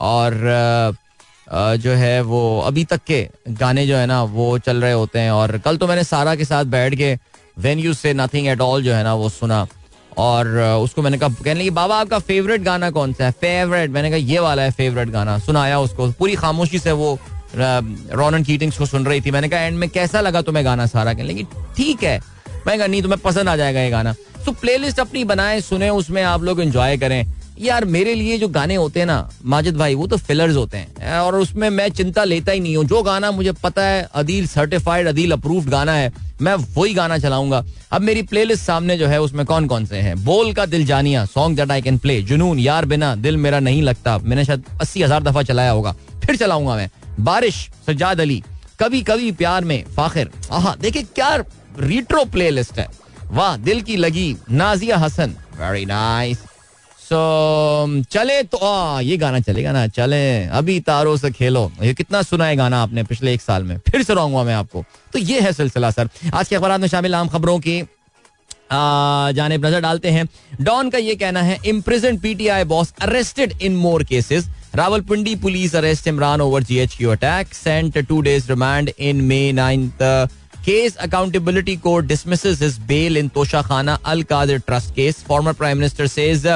और जो है वो अभी तक के गाने जो है ना, वो चल रहे होते हैं। और कल तो मैंने सारा के साथ बैठ के when you say nothing at all जो है ना, वो सुना। और उसको मैंने कहा, कहने लगी, बाबा, आपका फेवरेट गाना कौन सा है? फेवरेट मैंने कहा, ये वाला है फेवरेट गाना। सुनाया उसको। पूरी खामोशी से वो रोनन कीटिंग्स को सुन रही थी। मैंने कहा एंड में कैसा लगा तुम्हें गाना सारा? कहने लगी, ठीक है। मैं कहा, नहीं, तुम्हें पसंद आ जाएगा ये गाना। तो प्लेलिस्ट अपनी बनाए, सुने, उसमें आप लोग एंजॉय करें। यार, मेरे लिए जो गाने होते हैं ना, माजिद भाई, वो तो फिलर्स होते हैं। और उसमें मैं चिंता लेता ही नहीं हूँ। जो गाना मुझे पता है, अदील सर्टिफाइड अदील अप्रूव्ड गाना है, मैं वही गाना चलाऊँगा। अब मेरी प्लेलिस्ट सामने जो है, उसमें कौन कौन से हैं? बोल का दिल जानिया song that I can play Junoon, यार बिना दिल मेरा नहीं लगता। मैंने शायद अस्सी हज़ार दफ़ा चलाया होगा। फिर चलाऊँगा मैं। बारिश, सज्जाद अली। कभी कभी प्यार में, फाखिर। हाँ देखिए क्या रिट्रो प्लेलिस्ट है। वाह दिल की लगी Nazia Hassan. Very nice so चले तो आ, ये गाना चलेगा ना चले। अभी तारों से खेलो। ये कितना सुना है गाना आपने पिछले एक साल में। फिर सुनाऊँगा मैं आपको। तो ये है सिलसिला सर। आज के अखबार में शामिल आम खबरों की जाने नज़र डालते हैं। डॉन का ये कहना है imprisoned PTI boss arrested in more cases Rawalpindi police arrest Imran over GHQ attack sent to days remand in May ninth case accountability court dismiss bail in Tosha Khana Al Qadir trust case former prime minister says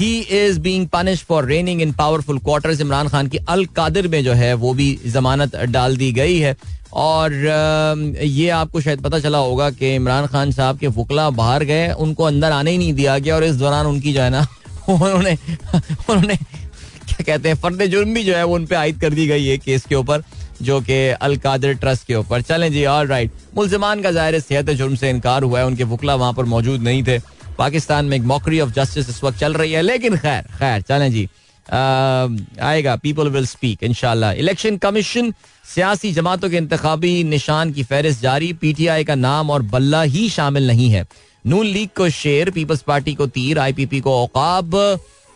he is being punish for reigning in powerful quarter Imran Khan की अल कादर में जो है वो भी जमानत डाल दी गई है और um, ये आपको शायद पता चला होगा कि इमरान खान साहब के वकला बाहर गए, उनको अंदर आने ही नहीं दिया गया और इस दौरान उनकी जो है ना, उन्होंने उन्होंने, क्या कहते हैं फर्द जुर्म भी जो है वो उन पर आयद कर दी गई है केस के ऊपर। जो कि अल कादिर ट्रस्ट के ऊपर। चलें जी ऑल राइट मुलजमान का ज़ाहिर सेहत जुर्म से इनकार हुआ है। उनके वकला वहाँ पर मौजूद नहीं थे। पाकिस्तान में एक मॉकरी ऑफ़ जस्टिस इस वक्त चल रही है। लेकिन खैर खैर, चलें जी। आएगा पीपल विल स्पीक इनशाला इलेक्शन कमीशन सियासी जमातों के इंतबी निशान की फहरिस्त जारी। पीटीआई का नाम और बल्ला ही शामिल नहीं है। नून लीग को शेर, पीपल्स पार्टी को तीर आईपीपी को औकाब।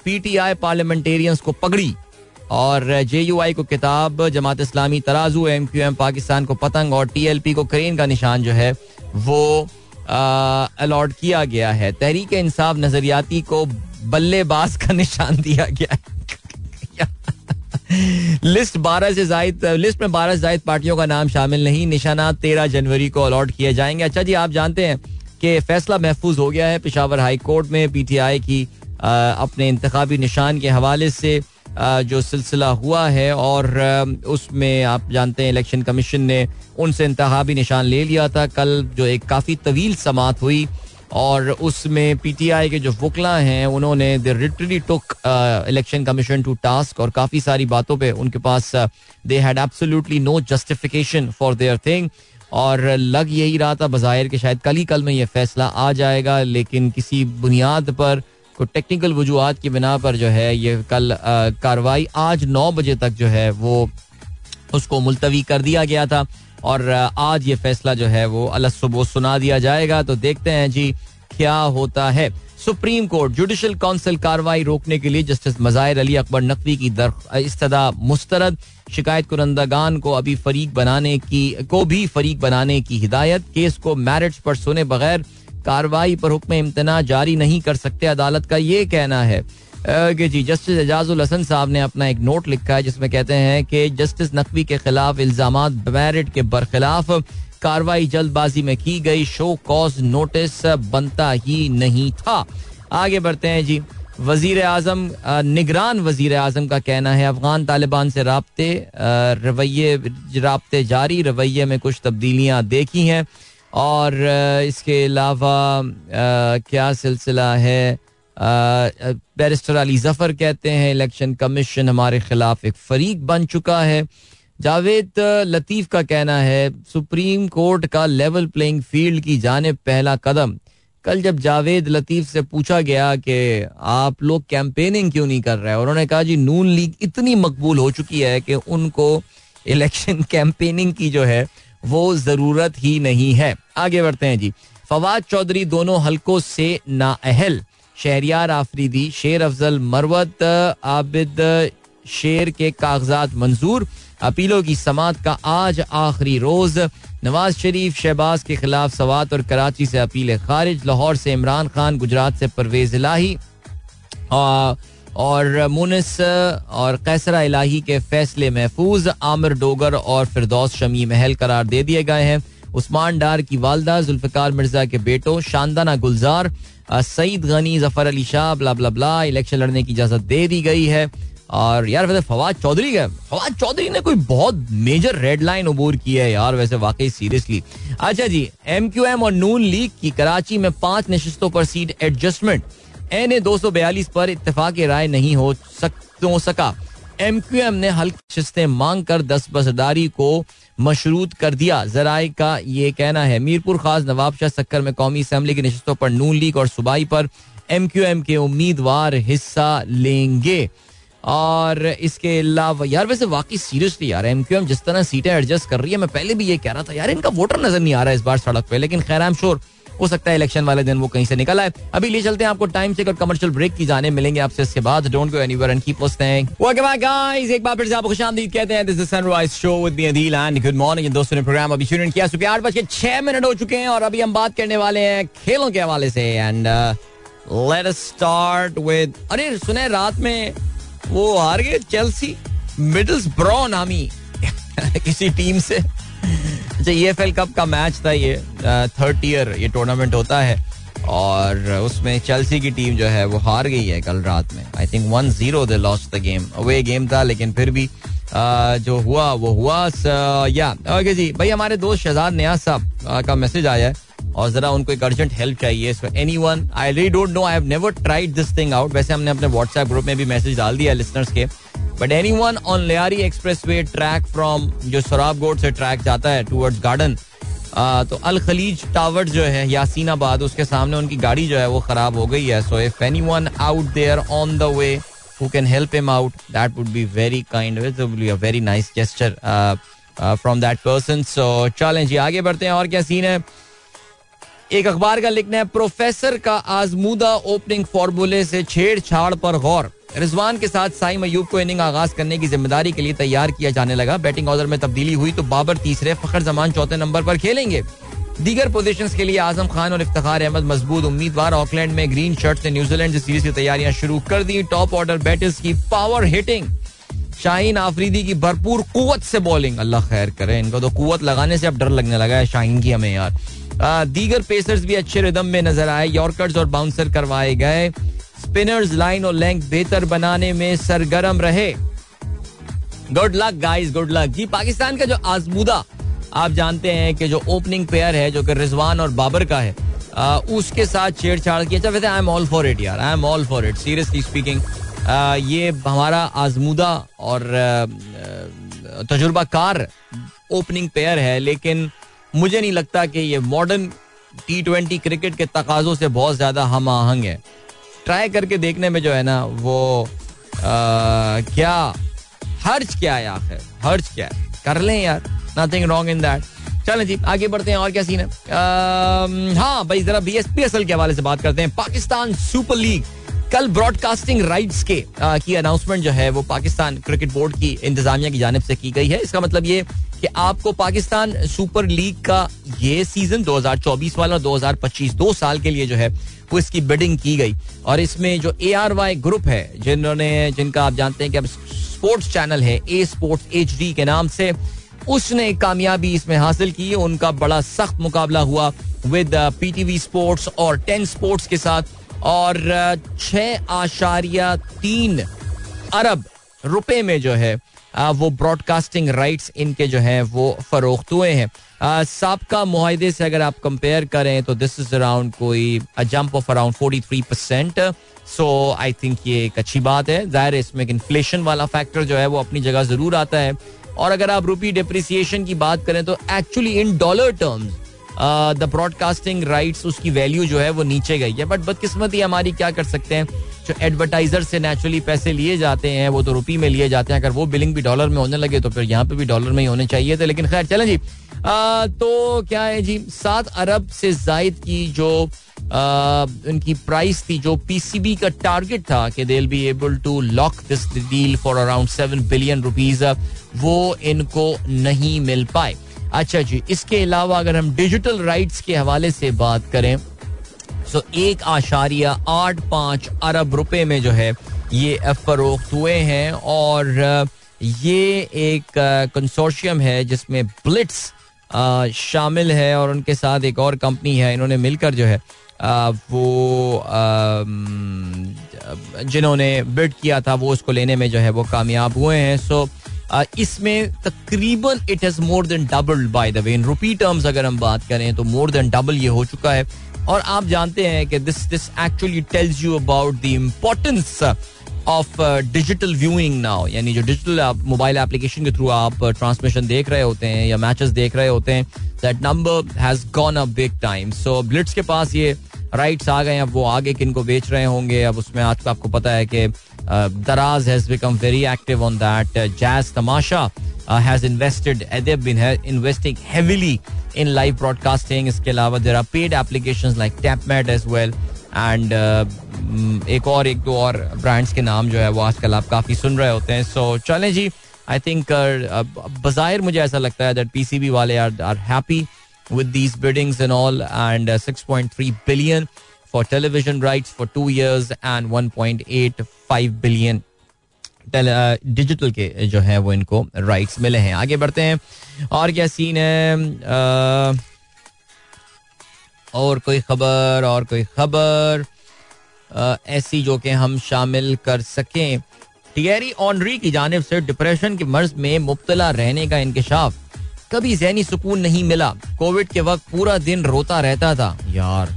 पीटीआई पार्लियामेंटेरियंस को पगड़ी। और जे यू आई को किताब जमात इस्लामी तराजू एम क्यू एम पाकिस्तान को पतंग और टी एल पी को करेन का निशान जो है वो अलॉट किया गया है। तहरीक इंसाफ नजरियाती को बल्लेबाज का निशान दिया गया है। लिस्ट बारह से जायद लिस्ट में बारह से जायद पार्टियों का नाम शामिल नहीं। निशाना तेरह जनवरी को अलॉट किए जाएँगे। अच्छा जी आप जानते हैं कि फैसला महफूज हो गया है। पिशावर हाई कोर्ट में पीटीआई की आ, अपने इंतबी निशान के हवाले से जो सिलसिला हुआ है और उसमें आप जानते हैं, इलेक्शन कमीशन ने उनसे इंतबी निशान ले लिया था। कल जो एक काफ़ी तवील समात हुई और उसमें पीटीआई के जो वकला हैं, उन्होंने they literally took election commission to task और काफ़ी सारी बातों पे उनके पास they had absolutely no justification for their thing और लग यही रहा था। बाहिर के शायद कल ही कल में ये फैसला आ जाएगा, लेकिन किसी बुनियाद पर कोई टेक्निकल वजूहत की बिना पर जो है ये कल कार्रवाई आज नौ बजे तक जो है वो उसको मुलतवी कर दिया गया था। और आज ये फैसला जो है वो अल सुबह सुना दिया जाएगा। तो देखते हैं जी, क्या होता है। सुप्रीम कोर्ट जुडिशल काउंसिल कार्रवाई रोकने के लिए जस्टिस मजाहिर अली अकबर नकवी की इस्तदा मुस्तरद। शिकायत कुरंदगान को अभी फरीक बनाने की, को भी फरीक बनाने की हिदायत। केस को मैरिट्स पर सुने बगैर कार्रवाई पर हुक्म इम्तना जारी नहीं कर सकते, अदालत का ये कहना है। कि जी, जस्टिस एजाजुल हसन साहब ने अपना एक नोट लिखा है, जिसमें कहते हैं कि जस्टिस नकवी के खिलाफ इल्ज़ाम मैरिट के बरखिलाफ कार्रवाई जल्दबाजी में की गई, शो कॉज नोटिस बनता ही नहीं था। आगे बढ़ते हैं जी वज़ीर आज़म निगरान वज़ीर आज़म का कहना है, अफगान तालिबान से रबते रवैये, रबते जारी, रवैये में कुछ तब्दीलियाँ देखी हैं। और इसके अलावा क्या सिलसिला है? बैरिस्टर अली ज़फ़र कहते हैं, इलेक्शन कमीशन हमारे खिलाफ एक फरीक बन चुका है। जावेद लतीफ का कहना है, सुप्रीम कोर्ट का लेवल प्लेइंग फ़ील्ड की जाने पहला कदम। कल जब जावेद, लतीफ से पूछा गया कि आप लोग कैंपेनिंग क्यों नहीं कर रहे हैं, उन्होंने कहा, जी, नून लीग इतनी मकबूल हो चुकी है कि उनको इलेक्शन कैंपेनिंग की जो है वो ज़रूरत ही नहीं है। आगे बढ़ते हैं जी। फवाद चौधरी दोनों हलकों से नाअहल। शहरियार आफरीदी, शेर अफजल मरवत, आबिद शेर के कागजात मंजूर। अपीलों की समात का आज आखिरी रोज। नवाज़ शरीफ, शहबाज के खिलाफ सवात और कराची से अपील खारिज। लाहौर से इमरान खान, गुजरात से परवेज इलाही। और मुनस और कैसरा इलाही के फैसले महफूज, आमिर डोगर और फिरदौस शमी महल करार दे दिए गए हैं। उस्मान डार की वालदा, जुल्फकार मिर्ज़ा के बेटों, Shandana Gulzar Saeed Ghani, Zafar Ali Shah, blah blah blah, election लड़ने की इजाज़त दे दी गई है। और यार, वैसे फवाद चौधरी का फवाद चौधरी ने कोई बहुत मेजर रेड लाइन अबूर की है यार, वैसे वाकई सीरियसली अच्छा जी एम क्यू एम और नून लीग की कराची में पाँच नशस्तों पर सीट एडजस्टमेंट एन ए दो सौ बयालीस पर इतफाक राय नहीं हो सक सका। एम क्यू एम ने हल्की नशस्तें मांग कर दस बसदारी को मशरूत कर दिया। जराए का ये कहना है, मीरपुर खास नवाब शाह सक्कर में कौमी असम्बली की नशस्तों पर नून लीग और सुबाई पर एम क्यू एम के उम्मीदवार हिस्सा लेंगे। और इसके अलावा, यार वैसे वाकई सीरियसली यार एम क्यू एम जिस तरह सीटें एडजस्ट कर रही है, मैं पहले भी ये कह रहा था, यार इनका वोटर नज़र नहीं आ रहा है इस बार सड़क पे, लेकिन खैर आई एम श्योर हो सकता है इलेक्शन वाले दिन वो कहीं से निकल आए। अभी ले चलते हैं आपको टाइम से कमर्शियल ब्रेक की जाने मिलेंगे आपसे इसके बाद। Don't go anywhere and keep listening guys एक बार फिर से आपको खुशामदीद कहते हैं। This is Sunrise show with me Adeel and good morning दोस्तों ने प्रोग्राम अभी शुरू किया। सुबह आठ बज के छह मिनट हो चुके हैं और अभी हम बात करने वाले हैं खेलों के हवाले से। एंड लेट स्टार्ट विद अरे, सुने रात में वो हार गए चेल्सी मिडल्स ब्रो नामी। किसी टीम से। अच्छा ई एफ़ एल कप का मैच था ये थर्ड ईयर ये टूर्नामेंट होता है। और उसमें चेल्सी की टीम जो है, वो हार गई है कल रात में। I think one zero they lost the game away game था, लेकिन फिर भी जो हुआ, वो हुआ। या ओके जी। भाई, हमारे दोस्त शहजाद न्याज साहब का मैसेज आया है। और जरा उनको एक अर्जेंट हेल्प चाहिए। So anyone I really don't know I have never tried this thing out वैसे हमने अपने व्हाट्सएप ग्रुप में भी मैसेज डाल दिया लिसनर्स के। But anyone on Lyari expressway track from जो सराब गोड से ट्रैक जाता है टूवर्ड्स गार्डन तो अल खलीज टावर जो है यासीनाबाद उसके सामने उनकी गाड़ी जो है वो खराब हो गई है। So if anyone out there on the way would be very kind it would be a very nice gesture uh, uh, from that person. So चलें जी आगे बढ़ते हैं। और क्या सीन है? एक अखबार का लिखना है प्रोफेसर का आजमूदा ओपनिंग फॉर्मूले से छेड़छाड़ पर गौर। रिजवान के साथ साई मयूब को इनिंग आगाज़ करने की ज़िम्मेदारी के लिए तैयार किया जाने लगा। बैटिंग ऑर्डर में तब्दीली हुई तो बाबर तीसरे, फखर जमान चौथे नंबर पर खेलेंगे। दीगर पोजीशंस के लिए आज़म खान और इफ्तार अहमद मज़बूत उम्मीदवार ऑकलैंड में ग्रीन शर्ट से न्यूजीलैंड सीरीज़ की तैयारियाँ शुरू कर दी। टॉप ऑर्डर बैटर्स की पावर हिटिंग शाहीन आफरीदी की भरपूर कुत से बॉलिंग अल्लाह खैर करे, इनको तो कुत लगाने से अब डर लगने लगा है शाहीन की हमें यार। दीगर पेसर्स भी अच्छे रिदम में नज़र आए। यॉर्कर्स और बाउंसर करवाए गए। स्पिनर्स लाइन और लेंथ बेहतर बनाने में सरगर्म रहे। Good luck guys good luck जी पाकिस्तान का जो आजमूदा आप जानते हैं कि जो ओपनिंग पेयर है जो कि रिजवान और बाबर का है आ, उसके साथ छेड़छाड़ किया I am all for it यार. I am all for it seriously speaking ये हमारा आजमूदा और तजुर्बाकार ओपनिंग पेयर है लेकिन मुझे नहीं लगता कि ये मॉडर्न टी ट्वेंटी क्रिकेट के तकाजों से बहुत ज़्यादा हम आहंग है। ट्राई करके देखने में जो है ना वो आ, क्या हर्ज क्या है आखिर? हर्ज क्या है? कर लें यार नथिंग रॉन्ग इन दैट चलें जी आगे बढ़ते हैं और क्या सीन है? हाँ भाई जरा B S P S L के हवाले से बात करते हैं। पाकिस्तान सुपर लीग कल ब्रॉडकास्टिंग राइट्स के आ, की अनाउंसमेंट जो है वो पाकिस्तान क्रिकेट बोर्ड की इंतजामिया की जानब से की गई है। इसका मतलब ये कि आपको पाकिस्तान सुपर लीग का ये सीज़न 2024 वाला 2025 दो साल के लिए जो है वो इसकी बिडिंग की गई। और इसमें जो ए आर वाई ग्रुप है जिन्होंने जिनका आप जानते हैं कि अब स्पोर्ट्स चैनल है ए स्पोर्ट्स एच डी के नाम से उसने कामयाबी इसमें हासिल की। उनका बड़ा सख्त मुकाबला हुआ विद पीटीवी स्पोर्ट्स और टेन स्पोर्ट्स के साथ। और छह आशारिया तीन अरब रुपए में जो है वो ब्रॉडकास्टिंग राइट्स इनके जो है, वो फरोख्त हुए हैं। सबका मुहिदे से अगर आप कंपेयर करें तो दिस इज़ अराउंड कोई jump of around forty three percent so I think ये एक अच्छी बात है। ज़ाहिर है, इसमें इन्फ्लेशन वाला फैक्टर जो है, वो अपनी जगह ज़रूर आता है। और अगर आप रुपी डिप्रिसिएशन की बात करें तो actually in dollar terms the broadcasting rights उसकी वैल्यू जो है वो नीचे गई है। बट बदकिस्मती हमारी क्या कर सकते हैं? जो एडवर्टाइजर से नेचुरली पैसे लिए जाते हैं वो तो रुपी में लिए जाते हैं। अगर वो बिलिंग भी डॉलर में होने लगे तो फिर यहाँ पे भी डॉलर में ही होने चाहिए थे। लेकिन खैर चलें जी। आ, तो क्या है जी? सात अरब से जायद की जो आ, उनकी प्राइस थी जो पीसीबी का टारगेट था कि they be able to lock this deal for around seven billion rupees वो इनको नहीं मिल पाए। अच्छा जी, इसके अलावा अगर हम डिजिटल राइट्स के हवाले से बात करें सो एक आशारिया आठ पाँच अरब रुपए में जो है, ये फरोख्त हुए हैं और ये एक कंसोर्शियम है जिसमें ब्लिट्स शामिल है और उनके साथ एक और कंपनी है, इन्होंने मिलकर जो है वो जिन्होंने बिड किया था, वो उसको लेने में जो है वो कामयाब हुए हैं। सो इसमें तकरीबन it has more than double by the way in rupee terms अगर हम बात करें तो मोर देन डबल ये हो चुका है। और आप जानते हैं कि this this actually tells you about the importance of digital viewing now यानी जो डिजिटल मोबाइल एप्लीकेशन के थ्रू आप ट्रांसमिशन uh, देख रहे होते हैं या मैचेस देख रहे होते हैं that number has gone a big time so Blitz के पास ये राइट्स आ गए अब वो आगे किन को बेच रहे होंगे, अब उसमें आज आपको पता है कि Daraz has become very active on that Jazz Tamasha has invested they've been investing heavily in live broadcasting. इसके अलावा there are paid application like Tapmad as well and एक और, एक दो और ब्रांड्स के नाम जो है वो आजकल आप काफ़ी सुन रहे होते हैं। सो चलें जी आई थिंक बाहिर मुझे ऐसा लगता है दैट पीसीबी वाले are are happy with these biddings and all and uh, 6.3 billion for television rights for two years and 1.85 billion digital के जो है वो इनको राइट्स मिले हैं आगे बढ़ते हैं और क्या सीन है और कोई खबर और कोई खबर ऐसी जो कि हम शामिल कर सकें टियरी ऑनरी की जानब से डिप्रेशन के मर्ज में मुबतला रहने का इंकशाफ कभी जहनी सुकून नहीं मिला। कोविड के वक्त पूरा दिन रोता रहता था। यार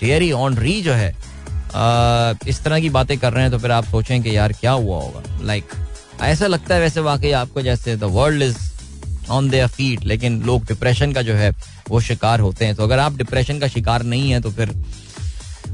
टियरी ऑनरी जो है। आ, इस तरह की बातें कर रहे हैं तो फिर आप सोचें कि यार क्या हुआ होगा। लाइक like, ऐसा लगता है वैसे वाकई आपको जैसे the world is on their feet लेकिन लोग डिप्रेशन का जो है वो शिकार होते हैं। तो अगर आप डिप्रेशन का शिकार नहीं है तो फिर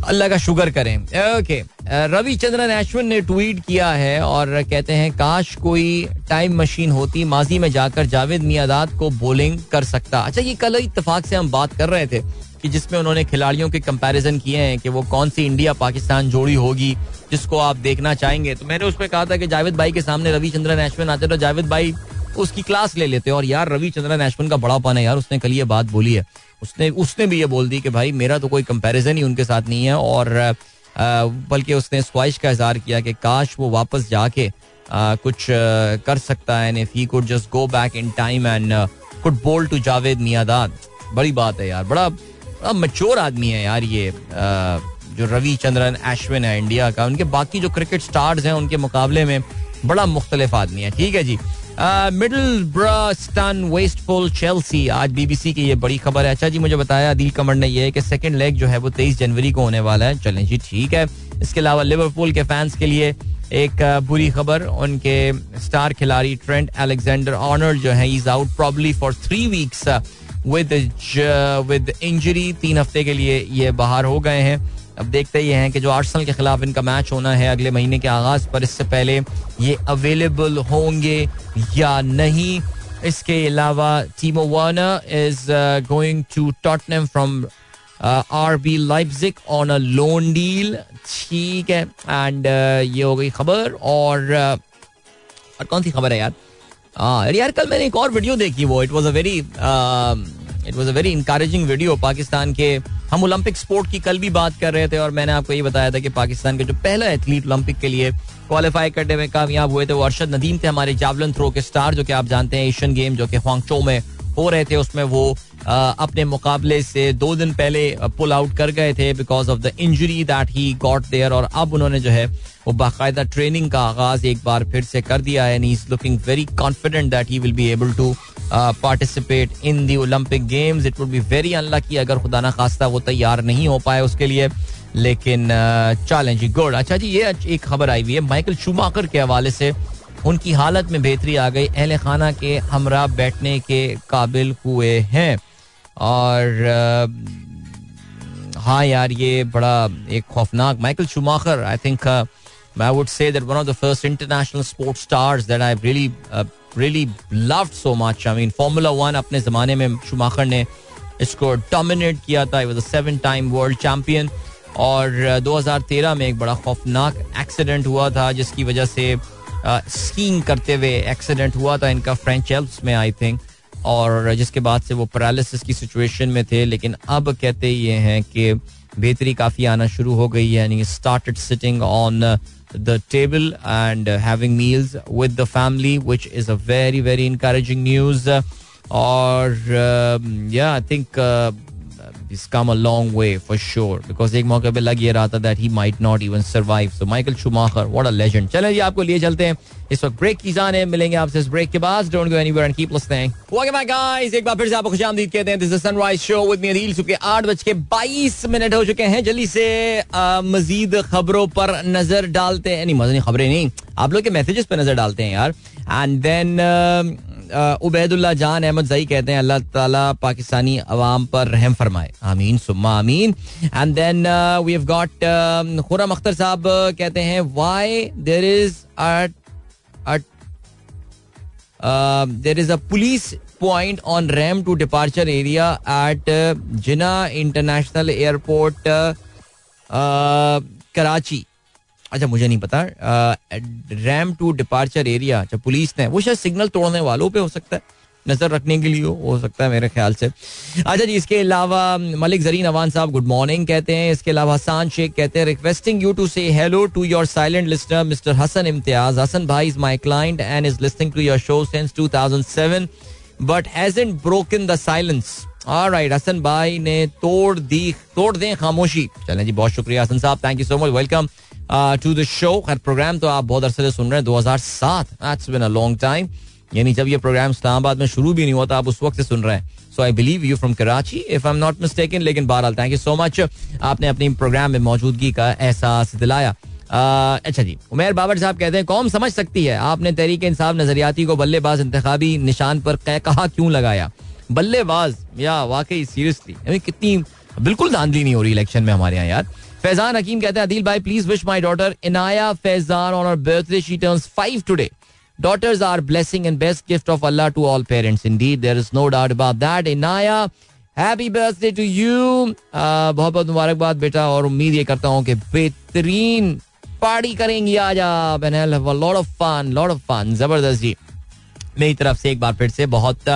अल्लाह का शुगर करें। ओके रविचंद्रन अश्विन ने ट्वीट किया है और कहते हैं, काश कोई टाइम मशीन होती, माजी में जाकर जावेद मियादाद को बोलिंग कर सकता। अच्छा ये कल इतफाक से हम बात कर रहे थे कि जिसमें उन्होंने खिलाड़ियों के कंपैरिजन किए हैं कि वो कौन सी इंडिया पाकिस्तान जोड़ी होगी, जिसको आप देखना चाहेंगे। तो मैंने उस पर कहा था कि जावेद भाई के सामने रविचंद्रन अश्विन आते तो जावेद भाई उसकी क्लास ले लेते हैं। और यार, रविचंद्रन अश्विन का बड़ा पान है यार, उसने कल ये बात बोली है। उसने उसने भी ये बोल दी कि भाई, मेरा तो कोई कंपैरिजन ही उनके साथ नहीं है। और बल्कि उसने ख्वाहिश का इजहार किया कि काश वो वापस जाके कुछ कर सकता है। He could just go back in time and could bowl to Javed Miandad बड़ी बात है यार, बड़ा बड़ा मच्योर आदमी है यार ये जो रविचंद्रन अश्विन है इंडिया का। उनके बाकी जो क्रिकेट स्टार्स हैं, उनके मुकाबले में बड़ा मुख्तलिफ़ आदमी है। ठीक है जी। मिडल ब्रस्टन वेस्टफुल चेल्सी आज बीबीसी की ये बड़ी खबर है। अच्छा जी, मुझे बताया अदिल कमर ने ये है कि सेकंड लेग जो है वो तेईस जनवरी को होने वाला है। चलें जी, ठीक है। इसके अलावा लिवरपूल के फैंस के लिए एक बुरी खबर। उनके स्टार खिलाड़ी ट्रेंट अलेक्जेंडर ऑनर जो है is out probably for three weeks with with injury तीन हफ़्ते के लिए ये बाहर हो गए हैं। अब देखते ही हैं कि जो आर्सनल के खिलाफ इनका मैच होना है अगले महीने के आगाज़ पर इससे पहले ये अवेलेबल होंगे या नहीं इसके अलावा Timo Werner is going to Tottenham from R B Leipzig on a loan deal ठीक है एंड uh, ये हो गई खबर और uh, और कौन सी खबर है यार? हाँ यार कल मैंने एक और वीडियो देखी वो it was a very it was a very encouraging video Pakistan के, हम ओलंपिक स्पोर्ट की कल भी बात कर रहे थे और मैंने आपको ये बताया था कि पाकिस्तान के जो पहला एथलीट ओलंपिक के लिए क्वालिफाई करने में कामयाब हुए थे वो अरशद नदीम थे हमारे जावलन थ्रो के स्टार जो कि आप जानते हैं एशियन गेम जो कि ह्वांगचो में हो रहे थे। उसमें वो अपने मुकाबले से दो दिन पहले पुल आउट कर गए थे because of the injury that he got there और अब उन्होंने जो है वो बाकायदा ट्रेनिंग का आगाज़ एक बार फिर से कर दिया है and he is looking very confident that he will be able to participate in the Olympic games it would be very unlucky अगर खुदा ना खास्ता वो तैयार नहीं हो पाए उसके लिए लेकिन चैलेंज गुड अच्छा जी ये एक खबर आई हुई है माइकल शुमाकर के हवाले से उनकी हालत में बेहतरी आ गई अहल खाना के हमरा बैठने के काबिल हुए हैं और हाँ यार ये बड़ा एक खौफनाक Michael Schumacher I think I would say that one of the first international sports stars that I really really loved so much I mean formula one अपने ज़माने में शुमाखर ने इसको डोमिनेट किया था. Was seven time world champion और 2013 में एक बड़ा खौफनाक एक्सीडेंट हुआ था, जिसकी वजह से स्कीइंग करते हुए एक्सीडेंट हुआ था इनका फ्रेंच एल्प्स में आई थिंक और जिसके बाद से वो पैरालिसिस की सिचुएशन में थे. लेकिन अब कहते ये हैं कि बेहतरी काफ़ी आना शुरू हो गई है. यानी started sitting on the table and uh, having meals with the family, which is a very, very encouraging news. Uh, or, um, yeah, I think uh, he's come a long way, for sure. Because एक मौके पे लग ये रहा था that he might not even survive. So, Michael Schumacher, what a legend. चलें जी आपको लिए चलते हैं इस वक्त ब्रेक की जान है मिलेंगे आपसे इस ब्रेक के बाद don't go anywhere and keep listening okay my guys एक बार फिर से आपको खुशामदीद कहते हैं this is Sunrise show with me Adeel सुबह आठ बज के बाईस मिनट हो चुके हैं जल्दी से मजीद खबरों पर नज़र डालते हैं नहीं मज़ा खबरें नहीं आप लोग के मैसेजेस पर नज़र डालते हैं यार एंड देन उबैदुल्ला जान अहमद जई कहते हैं, अल्लाह ताला पाकिस्तानी अवाम पर रहम फरमाए। आमीन, सुम्मा आमीन। And then we have got Khurram Akhtar साहब कहते हैं why there is there is a police point on ramp to departure area at Jinnah international airport Karachi. अच्छा मुझे नहीं पता। रैम टू डिपार्चर एरिया अच्छा पुलिस ने, वो शायद सिग्नल तोड़ने वालों पे हो सकता है। नज़र रखने के लिए हो सकता है मेरे ख्याल से। अच्छा जी, इसके अलावा, मलिक जरीन अवान साहब गुड मॉर्निंग कहते हैं। इसके अलावा हसान शेख कहते हैं requesting you to say hello to your silent listener mister Hassan Imtiaz Hassan भाई is my client and is listening to your show since 2007 but hasn't broken the silence right Hassan भाई ने तोड़ दी, तोड़ दें खामोशी। चलें जी, बहुत शुक्रिया हसन साहब। Thank you so much welcome to the show खैर प्रोग्राम तो आप बहुत अरसे से सुन रहे हैं 2007 that's been a long time यानी जब ये प्रोग्राम इस्लामाबाद में शुरू भी नहीं हुआ था, आप उस वक्त से सुन रहे हैं। So I believe you from Karachi if I am not mistaken लेकिन बहरहाल थैंक यू सो मच आपने अपनी प्रोग्राम में मौजूदगी का एहसास दिलाया। अच्छा जी, उमेर बाबर साहब कहते हैं, कौम समझ सकती है। आपने तहरीक इंसाफ नजरियाती को बल्लेबाज इंतबी निशान पर कहा क्यों लगाया? बल्लेबाज, या वाकई सीरियसली कितनी, बिल्कुल धांधली नहीं हो रही इलेक्शन में हमारे यहाँ, यार। फैजान हकीम कहते हैं अदिल भाई please wish my daughter Inaya Faizan on our birthday she turns five today Daughters are blessing and best gift of Allah to all parents. Indeed, there is no doubt about that. Inaya, happy birthday to you बहुत बहुत मुबारकबाद बेटा और उम्मीद ये करता हूँ कि बेहतरीन पार्टी करेंगी आज आप। And lot of fun lot of fun ज़बरदस्त जी। मेरी तरफ़ से एक बार फिर से बहुत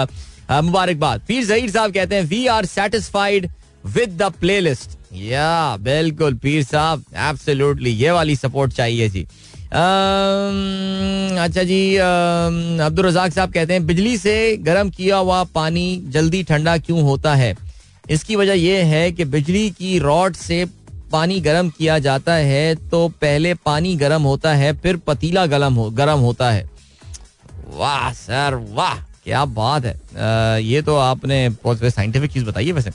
मुबारकबाद। पीर जहीर साहब कहते हैं we are satisfied with the playlist या बिल्कुल पीर साहब एब्सोल्युटली ये वाली सपोर्ट चाहिए जी अच्छा जी अब्दुल रजाक साहब कहते हैं बिजली से गर्म किया हुआ पानी जल्दी ठंडा क्यों होता है? इसकी वजह यह है कि बिजली की रॉड से पानी गर्म किया जाता है तो पहले पानी गर्म होता है फिर पतीला गरम हो गर्म होता है। वाह सर वाह क्या बात है। आ, ये तो आपने बहुत साइंटिफिक चीज़ बताई है वैसे।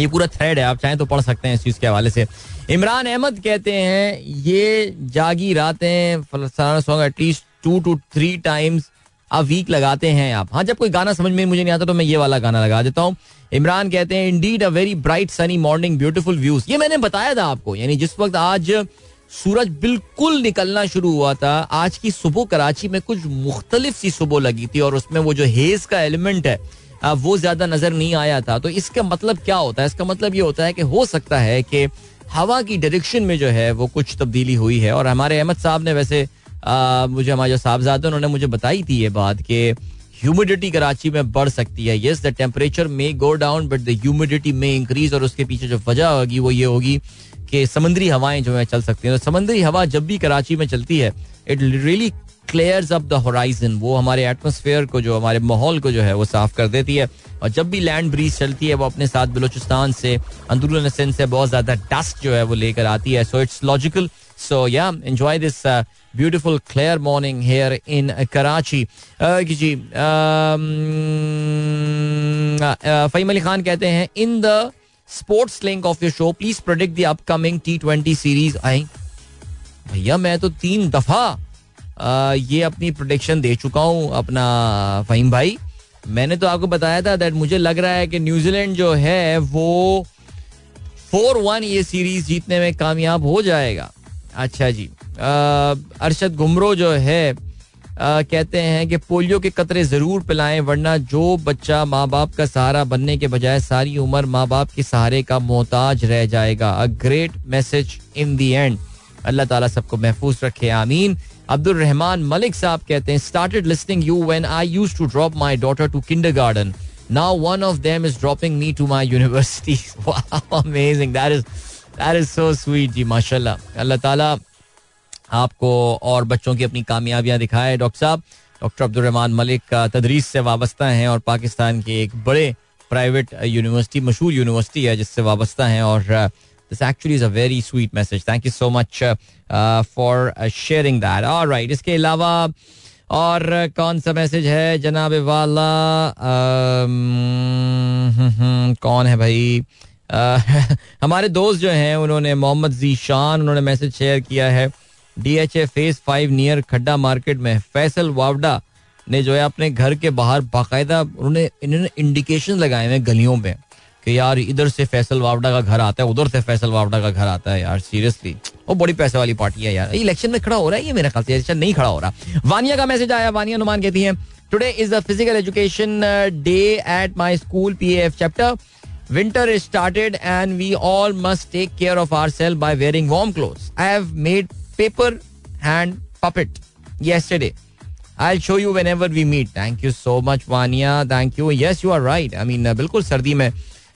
ये पूरा थ्रेड है, आप चाहें तो पढ़ सकते हैं इस चीज़ के हवाले से। इमरान अहमद कहते हैं, ये जागी रातें फलसाना song at least two two three times a week लगाते हैं आप। हाँ जब कोई गाना समझ में मुझे नहीं आता तो मैं ये वाला गाना लगा देता हूँ। इमरान कहते हैं indeed a very bright sunny morning beautiful views ये मैंने बताया था आपको, यानी जिस वक्त आज सूरज बिल्कुल निकलना शुरू हुआ था, आज की सुबह कराची में कुछ मुख्तलिफ़ सी सुबह लगी थी और उसमें वो जो हेज का एलिमेंट है वो ज़्यादा नज़र नहीं आया था। तो इसका मतलब क्या होता है? इसका मतलब ये होता है कि हो सकता है कि हवा की डायरेक्शन में जो है वो कुछ तब्दीली हुई है। और हमारे अहमद साहब ने वैसे आ, मुझे हमारे जो साहबजादे उन्होंने मुझे बताई थी ये बात कि ह्यूमिडिटी कराची में बढ़ सकती है। Yes the temperature may go down but the humidity may increase और उसके पीछे जो वजह होगी वो ये होगी कि समंदरी हवाएँ जो है चल सकती हैं। तो समंदरी हवा जब भी कराची में चलती है it really clears up the horizon वो हमारे एटमोसफेयर को जो, हमारे माहौल को जो है, वो साफ़ कर देती है। और जब भी लैंड ब्रीज चलती है, वो अपने साथ बलोचिस्तान से, अंदरून सिंध से बहुत ज़्यादा डस्ट जो है, वो लेकर आती है। सो it's logical so yeah enjoy this beautiful clear morning here in Karachi जी फहीम अली खान कहते हैं in the sports link of your show please predict the upcoming T twenty series आई, भैया, मैं तो तीन दफ़ा ये अपनी प्रोडिक्शन दे चुका हूँ अपना फहीम भाई। मैंने तो आपको बताया था दैट मुझे लग रहा है कि न्यूजीलैंड जो है वो फोर वन ये सीरीज़ जीतने में कामयाब हो जाएगा। अच्छा जी। अरशद घुमरो जो है आ, कहते हैं कि पोलियो के कतरे ज़रूर पिलाएँ वरना जो बच्चा माँ बाप का सहारा बनने के बजाय सारी उम्र माँ बाप के सहारे का मोहताज रह जाएगा। A great message in the end अल्लाह ताला सबको महफूज रखे आमीन। अब्दुल रहमान मलिक साहब कहते हैं started listening you when I used to drop my daughter to kindergarten now one of them is dropping me to my university amazing that is that is so sweet जी, माशाल्लाह। अल्लाह ताला आपको और बच्चों की अपनी कामयाबियाँ दिखाए। डॉक्टर साहब, डॉक्टर अब्दुल रहमान मलिक का तदरीस से वाबस्ता हैं और पाकिस्तान के एक बड़े प्राइवेट यूनिवर्सिटी, मशहूर यूनिवर्सिटी है, जिससे वाबस्ता हैं और this actually is a very sweet message thank you so much for sharing that और राइट इसके अलावा और कौन सा मैसेज है जनाब वाला कौन है भाई हमारे दोस्त जो हैं उन्होंने मोहम्मद जीशान उन्होंने मैसेज शेयर किया है D H A phase five near Khadda market में फैसल वावडा ने जो है अपने घर के बाहर बाकायदा उन्होंने इन्होंने इंडिकेशन लगाए हुए गलियों में कि यार इधर से फैसल वावडा का घर आता है उधर से फैसल वावडा का घर आता है यार सीरियसली वो बड़ी पैसे वाली पार्टी है यार इलेक्शन में खड़ा हो रहा है ये मेरे ख्याल से इलेक्शन नहीं खड़ा हो रहा वानिया का मैसेज आया वानिया नुमान कहती है today is the physical education day at my school PF chapter winter is started and we all must take care of ourself by wearing warm clothes I have made paper hand puppet yesterday I'll show you whenever we meet. Thank you so much, Vania. Thank you. Yes, you are right. I mean, बिल्कुल सर्दी में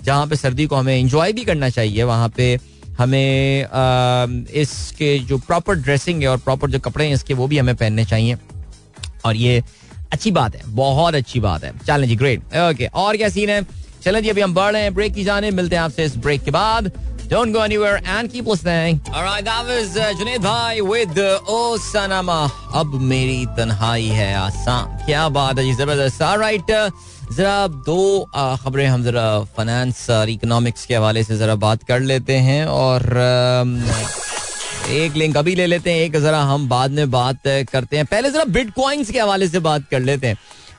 जहाँ पे सर्दी को हमें enjoy भी करना चाहिए वहाँ पे हमें इसके जो प्रॉपर ड्रेसिंग है और प्रॉपर जो कपड़े हैं इसके वो भी हमें पहनने चाहिए। और ये अच्छी बात है बहुत अच्छी बात है। चलें जी ग्रेट ओके और क्या सीन है? चलें जी अभी हम बढ़ रहे हैं ब्रेक की जाने मिलते हैं आपसे इस ब्रेक के बाद। Don't go anywhere and keep listening. All right, that was uh, Junaid Bhai with uh, O Sanama. अब मेरी तन्हाई है आसान। क्या बात है जी All right, uh, जरा दो खबरें हम जरा फाइनेंस और इकोनॉमिक्स के हवाले से जरा बात कर लेते हैं और एक लिंक अभी ले लेते हैं एक जरा हम बाद में बात करते हैं। पहले जरा बिटकॉइंस के हवाले से बात कर लेते हैं।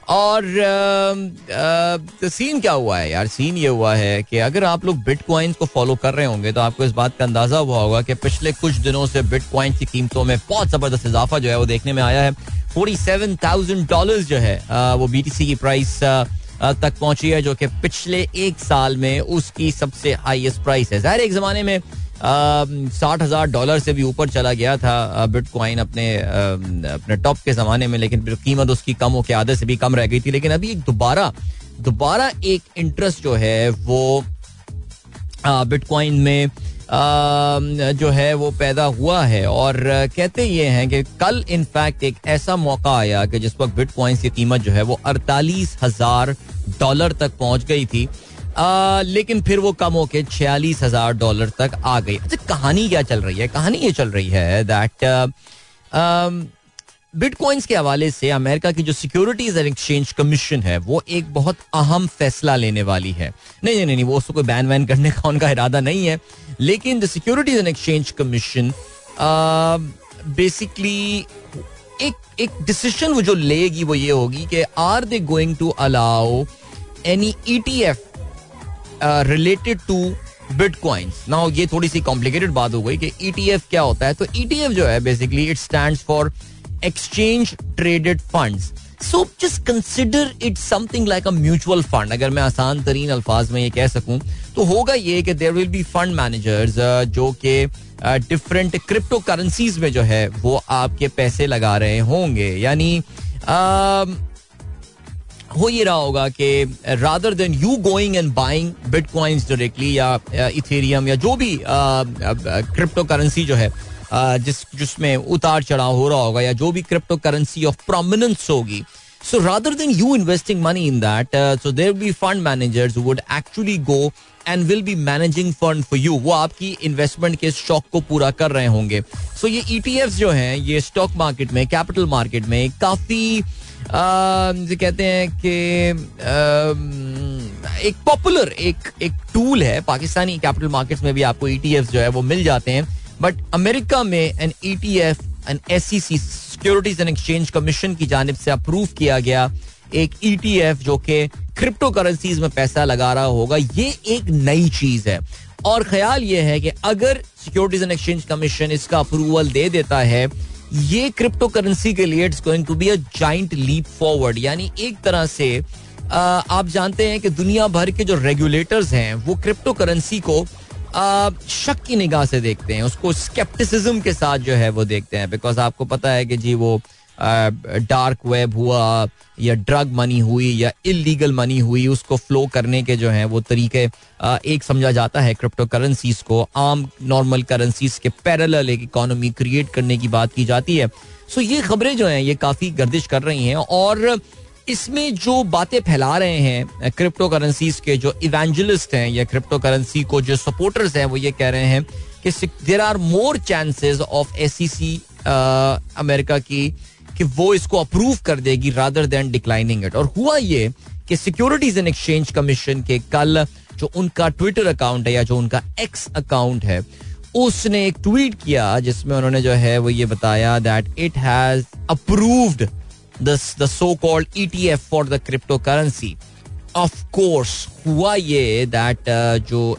और आ, तो सीन क्या हुआ है यार? सीन ये हुआ है कि अगर आप लोग बिटकॉइंस को फॉलो कर रहे होंगे तो आपको इस बात का अंदाज़ा हुआ होगा कि पिछले कुछ दिनों से बिटकॉइंस की कीमतों में बहुत ज़बरदस्त इजाफा जो है वो देखने में आया है। फोर्टी सेवन थाउज़ेंड डॉलर जो है वो बीटीसी की प्राइस तक पहुँची है, जो कि पिछले एक साल में उसकी सबसे हाईएस्ट प्राइस है। ज़ाहिर एक जमाने में साठ हज़ार डॉलर से भी ऊपर चला गया था बिटकॉइन अपने अपने टॉप के जमाने में, लेकिन कीमत उसकी कम होकर आधे से भी कम रह गई थी। लेकिन अभी दोबारा दोबारा एक इंटरेस्ट जो है, वो बिटकॉइन में जो है वो पैदा हुआ है। और कहते ये हैं कि कल इनफैक्ट एक ऐसा मौका आया कि जिस वक्त बिट कॉइंस की कीमत जो है वो अड़तालीस हज़ार डॉलर तक पहुँच गई थी। आ, लेकिन फिर वो कम होकर छियालीस हज़ार डॉलर तक आ गई। अच्छा कहानी क्या चल रही है? कहानी ये चल रही है दैट बिटकॉइंस के हवाले से अमेरिका की जो सिक्योरिटीज एंड एक्सचेंज कमीशन है, वो एक बहुत अहम फैसला लेने वाली है। नहीं नहीं नहीं वो उसको कोई बैन वैन करने का उनका इरादा नहीं है। लेकिन the securities and exchange commission basically एक एक डिसीज़न वो जो लेगी वो ये होगी कि are they going to allow any ETF related to bitcoins now ये थोड़ी सी कॉम्प्लिकेटेड बात हो गई कि ईटीएफ क्या होता है। तो ईटीएफ जो है basically it stands for exchange traded funds so just consider it something like a mutual fund अगर मैं आसान तरीन अल्फाज में ये कह सकूँ तो होगा ये कि there will be fund managers जो कि डिफरेंट क्रिप्टो करेंसीज में जो है वो आपके पैसे लगा रहे होंगे। यानी uh, हो ये रहा होगा कि rather than you going and buying bitcoins directly या इथेरियम या जो भी क्रिप्टो करेंसी जो है जिस, जिसमें उतार चढ़ाव हो रहा होगा या जो भी क्रिप्टो करेंसी ऑफ़ प्रोमिनेंस होगी so rather than you investing money in that so there be fund managers would actually go and will be managing fund for you वो आपकी इन्वेस्टमेंट के स्टॉक को पूरा कर रहे होंगे। सो so, ये ई जो हैं, ये स्टॉक मार्केट में कैपिटल मार्केट में काफ़ी कहते हैं कि एक पॉपुलर एक एक टूल है। पाकिस्तानी कैपिटल मार्केट्स में भी आपको ई जो है वो मिल जाते हैं। बट अमेरिका में N E T F N S C C Securities and Exchange Commission की जानब से अप्रूव किया गया एक ई टी एफ़ जो कि क्रिप्टो करेंसीज में पैसा लगा रहा होगा। ये एक नई चीज़ है। और ख्याल ये है कि अगर सिक्योरिटीज एंड एक्सचेंज कमीशन इसका अप्रूवल दे देता है, ये क्रिप्टो करेंसी के लिए it's going to be a giant leap forward यानी एक तरह से आप जानते हैं कि दुनिया भर के जो रेगुलेटर्स हैं, वो क्रिप्टो करेंसी को शक की निगाह से देखते हैं, उसको स्केप्टिसिज्म के साथ जो है वो देखते हैं बिकॉज़ आपको पता है कि जी वो डार्क वेब हुआ, या ड्रग मनी हुई, या इलीगल मनी हुई, उसको फ्लो करने के जो है वो तरीके एक समझा जाता है क्रिप्टो करेंसीज को, आम नॉर्मल करेंसीज के पैरेलल एक इकोनॉमी क्रिएट करने की बात की जाती है। सो ये खबरें जो हैं, ये काफ़ी गर्दिश कर रही हैं, और इसमें जो बातें फैला रहे हैं क्रिप्टो करेंसीज के जो इवेंजलिस्ट हैं या क्रिप्टो करेंसी को जो सपोर्टर्स हैं, वो ये कह रहे हैं कि there are more chances of S America की, कि वो इसको अप्रूव कर देगी रादर देन डिक्लाइनिंग इट और हुआ ये कि सिक्योरिटीज एंड एक्सचेंज कमीशन के कल जो उनका ट्विटर अकाउंट है या जो उनका एक्स अकाउंट है, उसने एक ट्वीट किया जिसमें उन्होंने जो है वो ये बताया that it has approved so called ETF for the crypto currency of course हुआ ये दैट uh, जो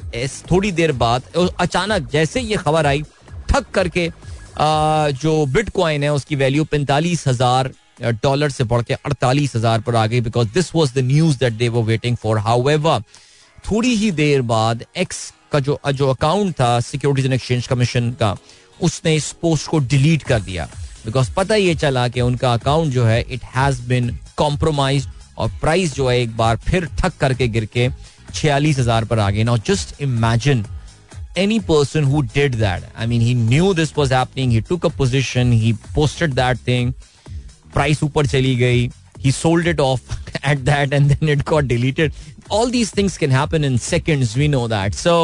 थोड़ी देर बाद अचानक जैसे ये खबर आई ठक करके uh, जो बिटकॉइन है उसकी वैल्यू पैंतालीस हज़ार डॉलर से बढ़ के अड़तालीस हज़ार पर आ गई because this was the news that they were waiting for how थोड़ी ही देर बाद एक्स का जो जो अकाउंट था सिक्योरिटीज एंड एक्सचेंज कमीशन का उसने इस पोस्ट को डिलीट कर दिया। बिकॉज़ पता ये चला कि उनका अकाउंट जो है इट हैज़ बिन कॉम्प्रोमाइज और प्राइस जो है एक बार फिर थक करके गिर के छियालीस हज़ार पर आ गए now just imagine any person who did that I mean he knew this was happening he took a position he posted that thing price ऊपर चली गई he sold it off at that and it got deleted all these things can happen in seconds we know that so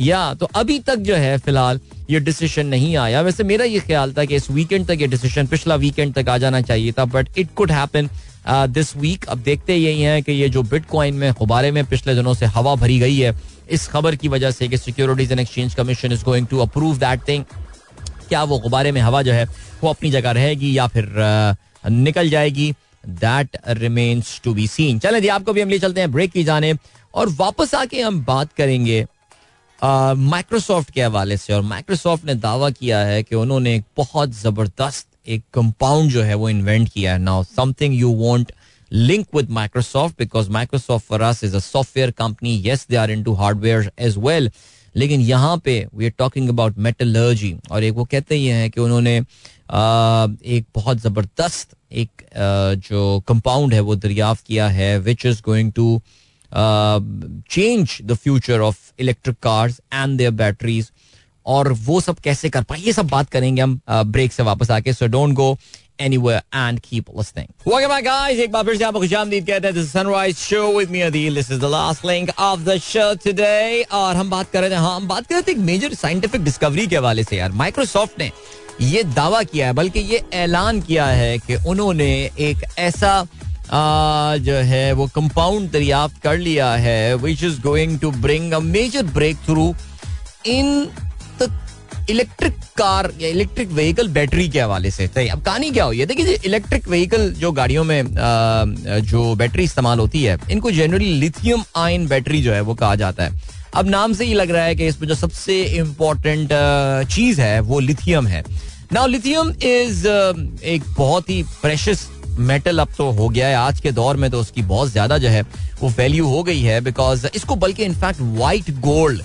या तो अभी तक जो है फ़िलहाल ये डिसीज़न नहीं आया। वैसे मेरा ये ख्याल था कि इस वीकेंड तक ये डिसीज़न पिछला वीकेंड तक आ जाना चाहिए था but it could happen this week अब देखते यही है कि ये जो बिटकॉइन में गुब्बारे में पिछले दिनों से हवा भरी गई है इस खबर की वजह से कि securities and exchange commission is going to approve that thing क्या वो गुब्बारे में हवा जो है वो अपनी जगह रहेगी या फिर uh, निकल जाएगी that remains to be seen चले आपको भी हम ले चलते हैं ब्रेक की जाने और वापस आके हम बात करेंगे माइक्रोसॉफ्ट के हवाले से, और माइक्रोसॉफ्ट ने दावा किया है कि उन्होंने एक बहुत ज़बरदस्त एक कंपाउंड जो है वो इन्वेंट किया है. Now something you want link with Microsoft because Microsoft for us is a software company yes they are into hardware as well लेकिन यहाँ पे we are talking about metallurgy और एक वो कहते ही हैं कि उन्होंने एक बहुत ज़बरदस्त एक जो कंपाउंड है वो दरियाफ्त किया है which is going to change the future of electric cars and their batteries और वो सब कैसे कर पाए ये सब बात करेंगे हम ब्रेक uh, से वापस आके so don't go anywhere and keep listening. Welcome back, guys. Sunrise Show with me. This is the last link of the show today. हाँ हम बात कर रहे थे यार माइक्रोसॉफ्ट ने ये दावा किया है बल्कि ये ऐलान किया है कि उन्होंने एक ऐसा जो है वो कंपाउंड दरियाफ्त कर लिया है which is going to bring a major breakthrough in electric car या इलेक्ट्रिक व्हीकल बैटरी के हवाले से। सही, अब कहानी क्या हुई है? देखिए इलेक्ट्रिक व्हीकल जो गाड़ियों में जो बैटरी इस्तेमाल होती है, इनको जनरली लिथियम आयन बैटरी जो है वो कहा जाता है। अब नाम से ही लग रहा है कि इसमें जो सबसे इम्पोर्टेंट चीज़ है, वो लिथियम है। नाउ लिथियम इज़ एक बहुत ही प्रेशस मेटल अब तो हो गया है। आज के दौर में तो उसकी बहुत ज़्यादा जो है वो वैल्यू हो गई है बिकॉज़ इसको बल्कि इनफैक्ट व्हाइट गोल्ड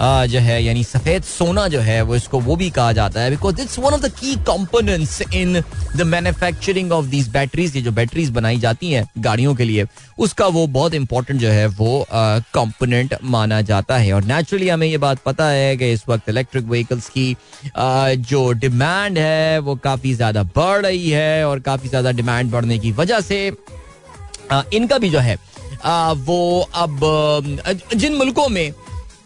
जो है, यानी सफ़ेद सोना जो है, वो इसको, वो भी कहा जाता है because it's one of the key components in the manufacturing of these batteries ये जो बैटरीज बनाई जाती हैं गाड़ियों के लिए, उसका वो बहुत इंपॉर्टेंट जो है, वो कंपोनेंट माना जाता है। और नेचुरली हमें ये बात पता है कि इस वक्त इलेक्ट्रिक व्हीकल्स की जो डिमांड है, वो काफ़ी ज़्यादा बढ़ रही है और काफ़ी ज़्यादा डिमांड बढ़ने की वजह से इनका भी जो है वो अब जिन मुल्कों में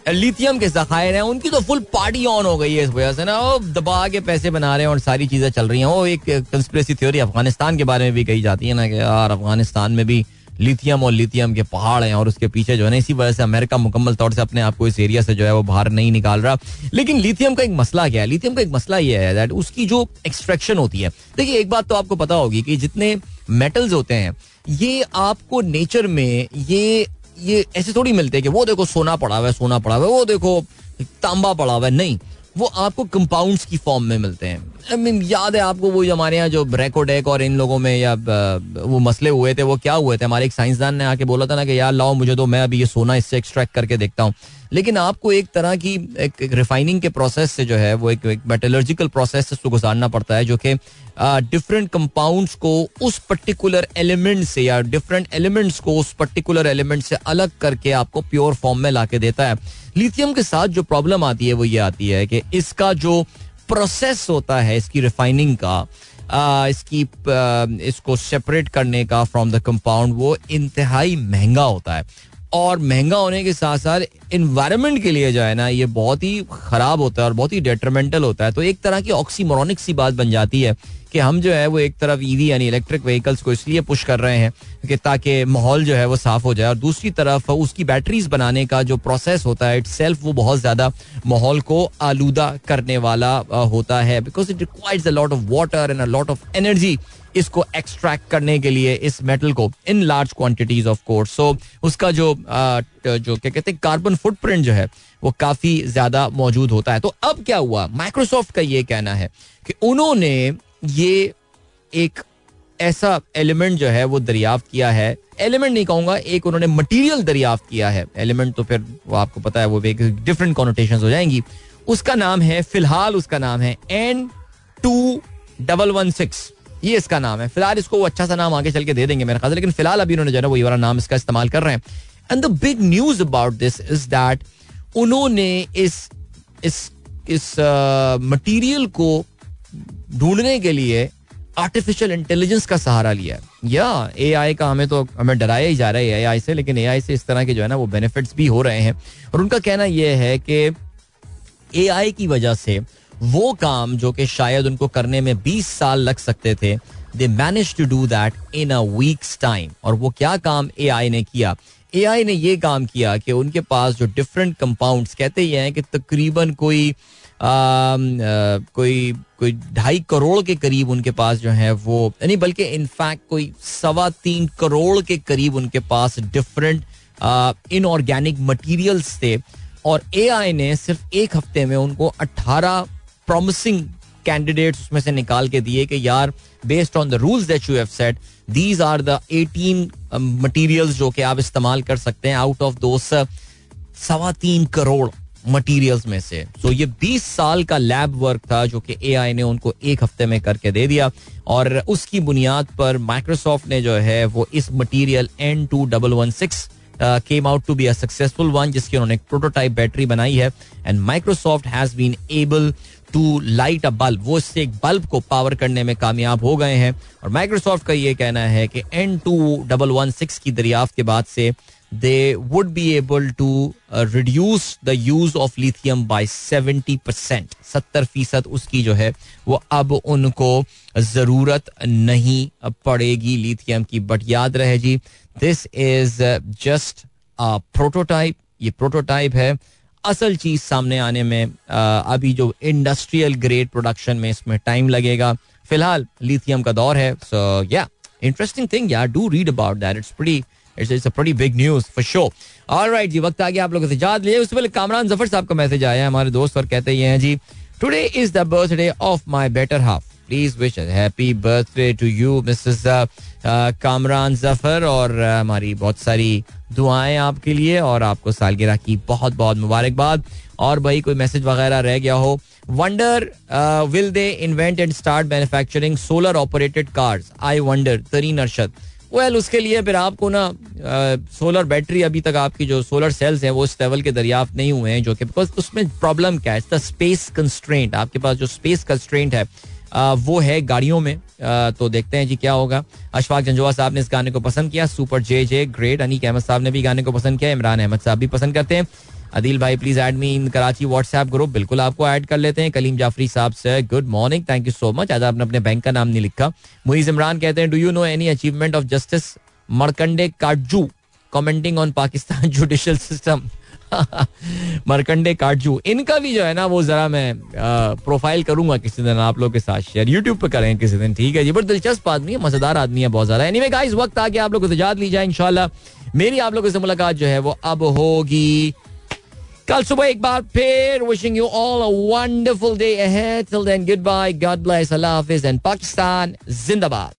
लिथियम के जखायर हैं, उनकी तो फुल पार्टी ऑन हो गई है इस वजह से ना। वो दबा के पैसे बना रहे हैं और सारी चीज़ें चल रही हैं। वो एक कंस्परेसी थ्योरी अफ़गानिस्तान के बारे में भी कही जाती है ना कि यार, अफ़गानिस्तान में भी लिथियम और लिथियम के पहाड़ हैं और उसके पीछे जो है ना, इसी वजह से अमेरिका मुकम्मल तौर से अपने आप को इस एरिया से जो है वो बाहर नहीं निकाल रहा। लेकिन लिथियम का एक मसला क्या है? लिथियम का एक मसला ये है दैट उसकी जो एक्सट्रैक्शन होती है। देखिए, एक बात तो आपको पता होगी कि जितने मेटल्स होते हैं, ये आपको नेचर में ये ये ऐसे थोड़ी मिलते हैं कि वो देखो सोना पड़ा हुआ है, सोना पड़ा हुआ है, वो देखो तांबा पड़ा हुआ है, नहीं। वो आपको कंपाउंड्स की फॉर्म में मिलते हैं। आई मीन याद है आपको वो हमारे यहाँ जो ब्रेकोडेक और इन लोगों में या वो मसले हुए थे वो क्या हुए थे? हमारे एक साइंसदान ने आके बोला था ना कि यार लाओ मुझे तो मैं अभी ये सोना इससे एक्सट्रैक्ट करके देखता हूँ। लेकिन आपको एक तरह की एक, एक रिफाइनिंग के प्रोसेस से जो है वो एक, एक प्रोसेस से उसको गुजारना पड़ता है जो कि डिफरेंट कंपाउंड्स को उस पर्टिकुलर एलिमेंट से या डिफरेंट एलिमेंट्स को उस पर्टिकुलर एलिमेंट से अलग करके आपको प्योर फॉर्म में लाके देता है। लिथियम के साथ जो प्रॉब्लम आती है वो ये आती है कि इसका जो प्रोसेस होता है इसकी रिफाइनिंग का आ, इसकी आ, इसको सेपरेट करने का फ्रॉम द कंपाउंड वो इंतहाई महँगा होता है। और महँगा होने के साथ साथ इन्वायरमेंट के लिए जो है ना ये बहुत ही खराब होता है और बहुत ही डेट्रमेंटल होता है। तो एक तरह की ऑक्सीमोरॉनिक सी बात बन जाती है कि हम जो है वो एक तरफ़ ईवी यानी इलेक्ट्रिक व्हीकल्स को इसलिए पुश कर रहे हैं कि ताकि माहौल जो है वो साफ़ हो जाए और दूसरी तरफ़ उसकी बैटरीज बनाने का जो प्रोसेस होता है इट वो बहुत ज़्यादा माहौल को आलूदा करने वाला होता है। Because it requires a lot of water and a lot of energy इसको एक्सट्रैक्ट करने के लिए इस मेटल को in large quantities of course so उसका जो आ, जो क्या कहते हैं कार्बन फुटप्रिंट जो है वो काफ़ी ज़्यादा मौजूद होता है। तो अब क्या हुआ? माइक्रोसॉफ्ट का ये कहना है कि उन्होंने ये एक ऐसा एलिमेंट जो है वो दरियाफ्त किया है। एलिमेंट नहीं कहूँगा एक उन्होंने मटेरियल दरियाफ्त किया है। एलिमेंट तो फिर वो आपको पता है वो एक डिफरेंट कॉनोटेशन हो जाएँगी। उसका नाम है फ़िलहाल उसका नाम है N two double one six ये इसका नाम है। फ़िलहाल इसको वो अच्छा सा नाम आगे चल के दे देंगे मेरे ख्याल लेकिन फ़िलहाल अभी उन्होंने जो है वो ये वाला नाम इसका इस्तेमाल कर रहे हैं। And the big news about this is that उन्होंने इस इस इस मटेरियल uh, को ढूँढने के लिए आर्टिफिशियल इंटेलिजेंस का सहारा लिया है। या ए आई का हमें तो हमें डराया ही जा रहा है ए आई से, लेकिन ए आई से इस तरह के जो है ना, वो बेनिफिट्स भी हो रहे हैं। और उनका कहना यह है कि ए आई की वजह से वो काम जो कि शायद उनको करने में 20 साल लग सकते थे they manage to do that in a weeks time और वो क्या काम ए आई ने किया? ए आई ने ये काम किया कि उनके पास जो डिफरेंट कंपाउंड्स कहते ही हैं कि तकरीबन कोई कोई कोई ढाई करोड़ के करीब उनके पास जो है वो, नहीं, बल्कि इनफैक्ट कोई सवा तीन करोड़ के करीब उनके पास डिफरेंट इनऑर्गेनिक मटेरियल्स थे। और एआई ने सिर्फ़ एक हफ़्ते में उनको 18 प्रॉमिसिंग कैंडिडेट्स उसमें से निकाल के दिए कि यार based on the rules that you have set these are the 18 materials जो कि आप इस्तेमाल कर सकते हैं आउट ऑफ़ दो सवा तीन करोड़। मटेरियल्स में से। सो so, ये 20 साल का लैब वर्क था जो कि एआई ने उनको एक हफ़्ते में करके दे दिया। और उसकी बुनियाद पर माइक्रोसॉफ्ट ने जो है, वो इस material N two double one six came out to be a successful one जिसकी उन्होंने प्रोटोटाइप बैटरी बनाई है। And Microsoft has been able to light a bulb वो इससे एक बल्ब को पावर करने में कामयाब हो गए हैं। और माइक्रोसॉफ्ट का ये कहना है कि N two double one six की दरियाफ्त के बाद से they would be able to reduce the use of lithium by seventy percent सत्तर फ़ीसद उसकी जो है, वो अब उनको ज़रूरत नहीं पड़ेगी लिथियम की। बट याद रहे जी दिस इज़ जस्ट प्रोटोटाइप ये प्रोटोटाइप है। असल चीज़ सामने आने में अभी जो इंडस्ट्रियल ग्रेड प्रोडक्शन में इसमें टाइम लगेगा। फ़िलहाल लिथियम का दौर है। सो या इंटरेस्टिंग थिंग यार do read about that it's pretty it's a pretty big news for sure all right जी, वक्त आ गया आप लोगों से याद लिए। उससे पहले कामरान ज़फ़र साहब का मैसेज आया है, हमारे दोस्त और कहते हैं जी today is the birthday of my better half please wish happy birthday to you Mrs Kamran Zafar और हमारी बहुत सारी दुआएँ आपके लिए और आपको सालगिरह की बहुत बहुत मुबारकबाद। और भाई, कोई मैसेज वगैरह रह गया हो wonder will they invent and start manufacturing solar operated cars I wonder Tareen Arshad well well, उसके लिए फिर आपको ना सोलर बैटरी अभी तक आपकी जो सोलर सेल्स हैं वो इस लेवल के दरियाफ्त नहीं हुए हैं जो कि बिकॉज़ उसमें प्रॉब्लम क्या है? स्पेस कंस्ट्रेंट आपके पास जो स्पेस कंस्ट्रेंट है आ, वो है गाड़ियों में। आ, तो देखते हैं जी क्या होगा। अशफाक जंजुआ साहब ने इस गाने को पसंद किया super J J great Aneeq Ahmad sahab ने भी गाने को पसंद किया इमरान अहमद साहब भी पसंद करते हैं। अदिल भाई please add me in Karachi WhatsApp group बिल्कुल आपको ऐड कर लेते हैं. कलीम जाफरी साहब से good morning thank you so much आज आपने अपने बैंक का नाम नहीं लिखा. मुईज इमरान कहते हैं do you know any achievement of justice Markandey Katju commenting on Pakistan judicial system Markandey Katju. इनका भी जो है ना, वो जरा मैं प्रोफ़ाइल करूँगा किसी दिन आप लोग के साथ शेयर यूट्यूब पे करें किसी दिन. ठीक है जी बट दिलचस्प आदमी है, मज़ेदार आदमी है, बहुत ज़्यादा. एनीवे गाइस वक्त आ गया आप लोगों से याद ली जाए, इंशाल्लाह. मेरी आप लोगों से मुलाकात जो है, वो अब होगी। कल सुबह एक बार फिर wishing you all a wonderful day ahead till then good bye God bless Allah Hafiz and Pakistan जिंदाबाद